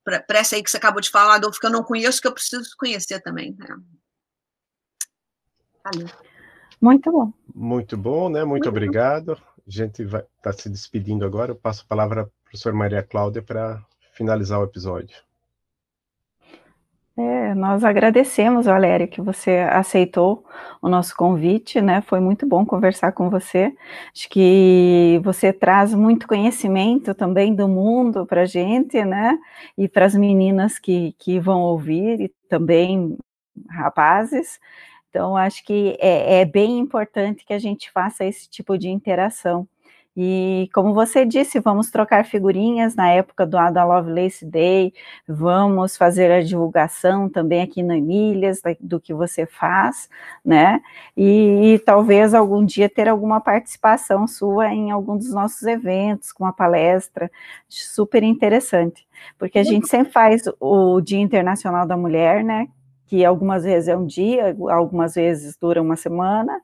para essa aí que você acabou de falar, Adolfo, que eu não conheço, que eu preciso conhecer também. Né? Muito bom. Muito bom, né? Muito, Muito obrigado. Bom. A gente vai estar tá se despedindo agora. Eu passo a palavra para a professora Maria Cláudia para finalizar o episódio. É, nós agradecemos, Valéria, que você aceitou o nosso convite, né? Foi muito bom conversar com você. Acho que você traz muito conhecimento também do mundo para a gente, né? E para as meninas que, que vão ouvir, e também rapazes. Então, acho que é, é bem importante que a gente faça esse tipo de interação. E como você disse, vamos trocar figurinhas na época do Ada Lovelace Day, vamos fazer a divulgação também aqui no Emílias do que você faz, né? E, e, talvez algum dia ter alguma participação sua em algum dos nossos eventos, com uma palestra super interessante, porque a gente sempre faz o Dia Internacional da Mulher, né? Que algumas vezes é um dia, algumas vezes dura uma semana,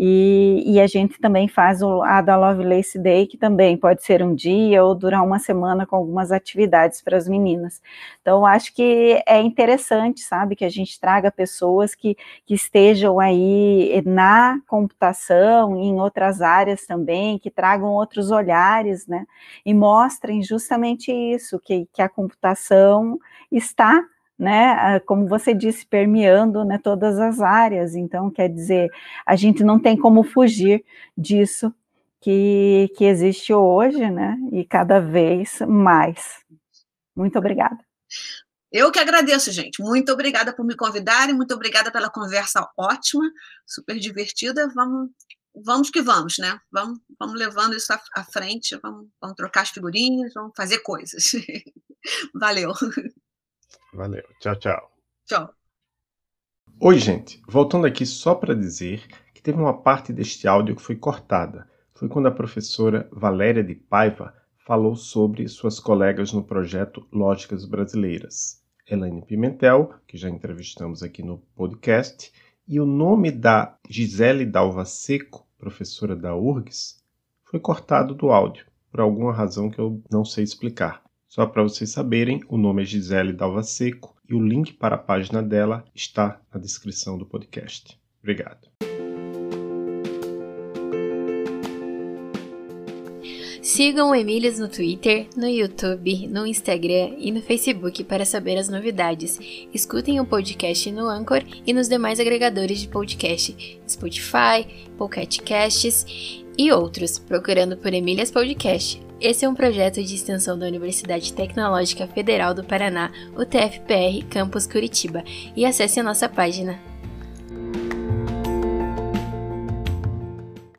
e, e, a gente também faz o, a da Lovelace Day, que também pode ser um dia ou durar uma semana com algumas atividades para as meninas. Então, acho que é interessante, sabe, que a gente traga pessoas que, que estejam aí na computação em outras áreas também, que tragam outros olhares, né, e mostrem justamente isso, que, que a computação está né, como você disse, permeando né, todas as áreas. Então, quer dizer, a gente não tem como fugir disso que, que existe hoje, né, e cada vez mais. Muito obrigada. Eu que agradeço, gente. Muito obrigada por me convidarem, muito obrigada pela conversa ótima, super divertida. Vamos, vamos que vamos, né? Vamos, vamos levando isso à, à frente, vamos, vamos trocar as figurinhas, vamos fazer coisas. Valeu. Valeu. Tchau, tchau. Tchau. Oi, gente. Voltando aqui só para dizer que teve uma parte deste áudio que foi cortada. Foi quando a professora Valéria de Paiva falou sobre suas colegas no projeto Lógicas Brasileiras. Elaine Pimentel, que já entrevistamos aqui no podcast, e o nome da Gisele Dalva Seco, professora da URGS, foi cortado do áudio, por alguma razão que eu não sei explicar. Só para vocês saberem, o nome é Gisele Dalva Seco e o link para a página dela está na descrição do podcast. Obrigado. Sigam o Emílias no Twitter, no YouTube, no Instagram e no Facebook para saber as novidades. Escutem o podcast no Anchor e nos demais agregadores de podcast, Spotify, Pocket Casts e outros, procurando por Emílias Podcast. Esse é um projeto de extensão da Universidade Tecnológica Federal do Paraná, o TFPR Campus Curitiba, e acesse a nossa página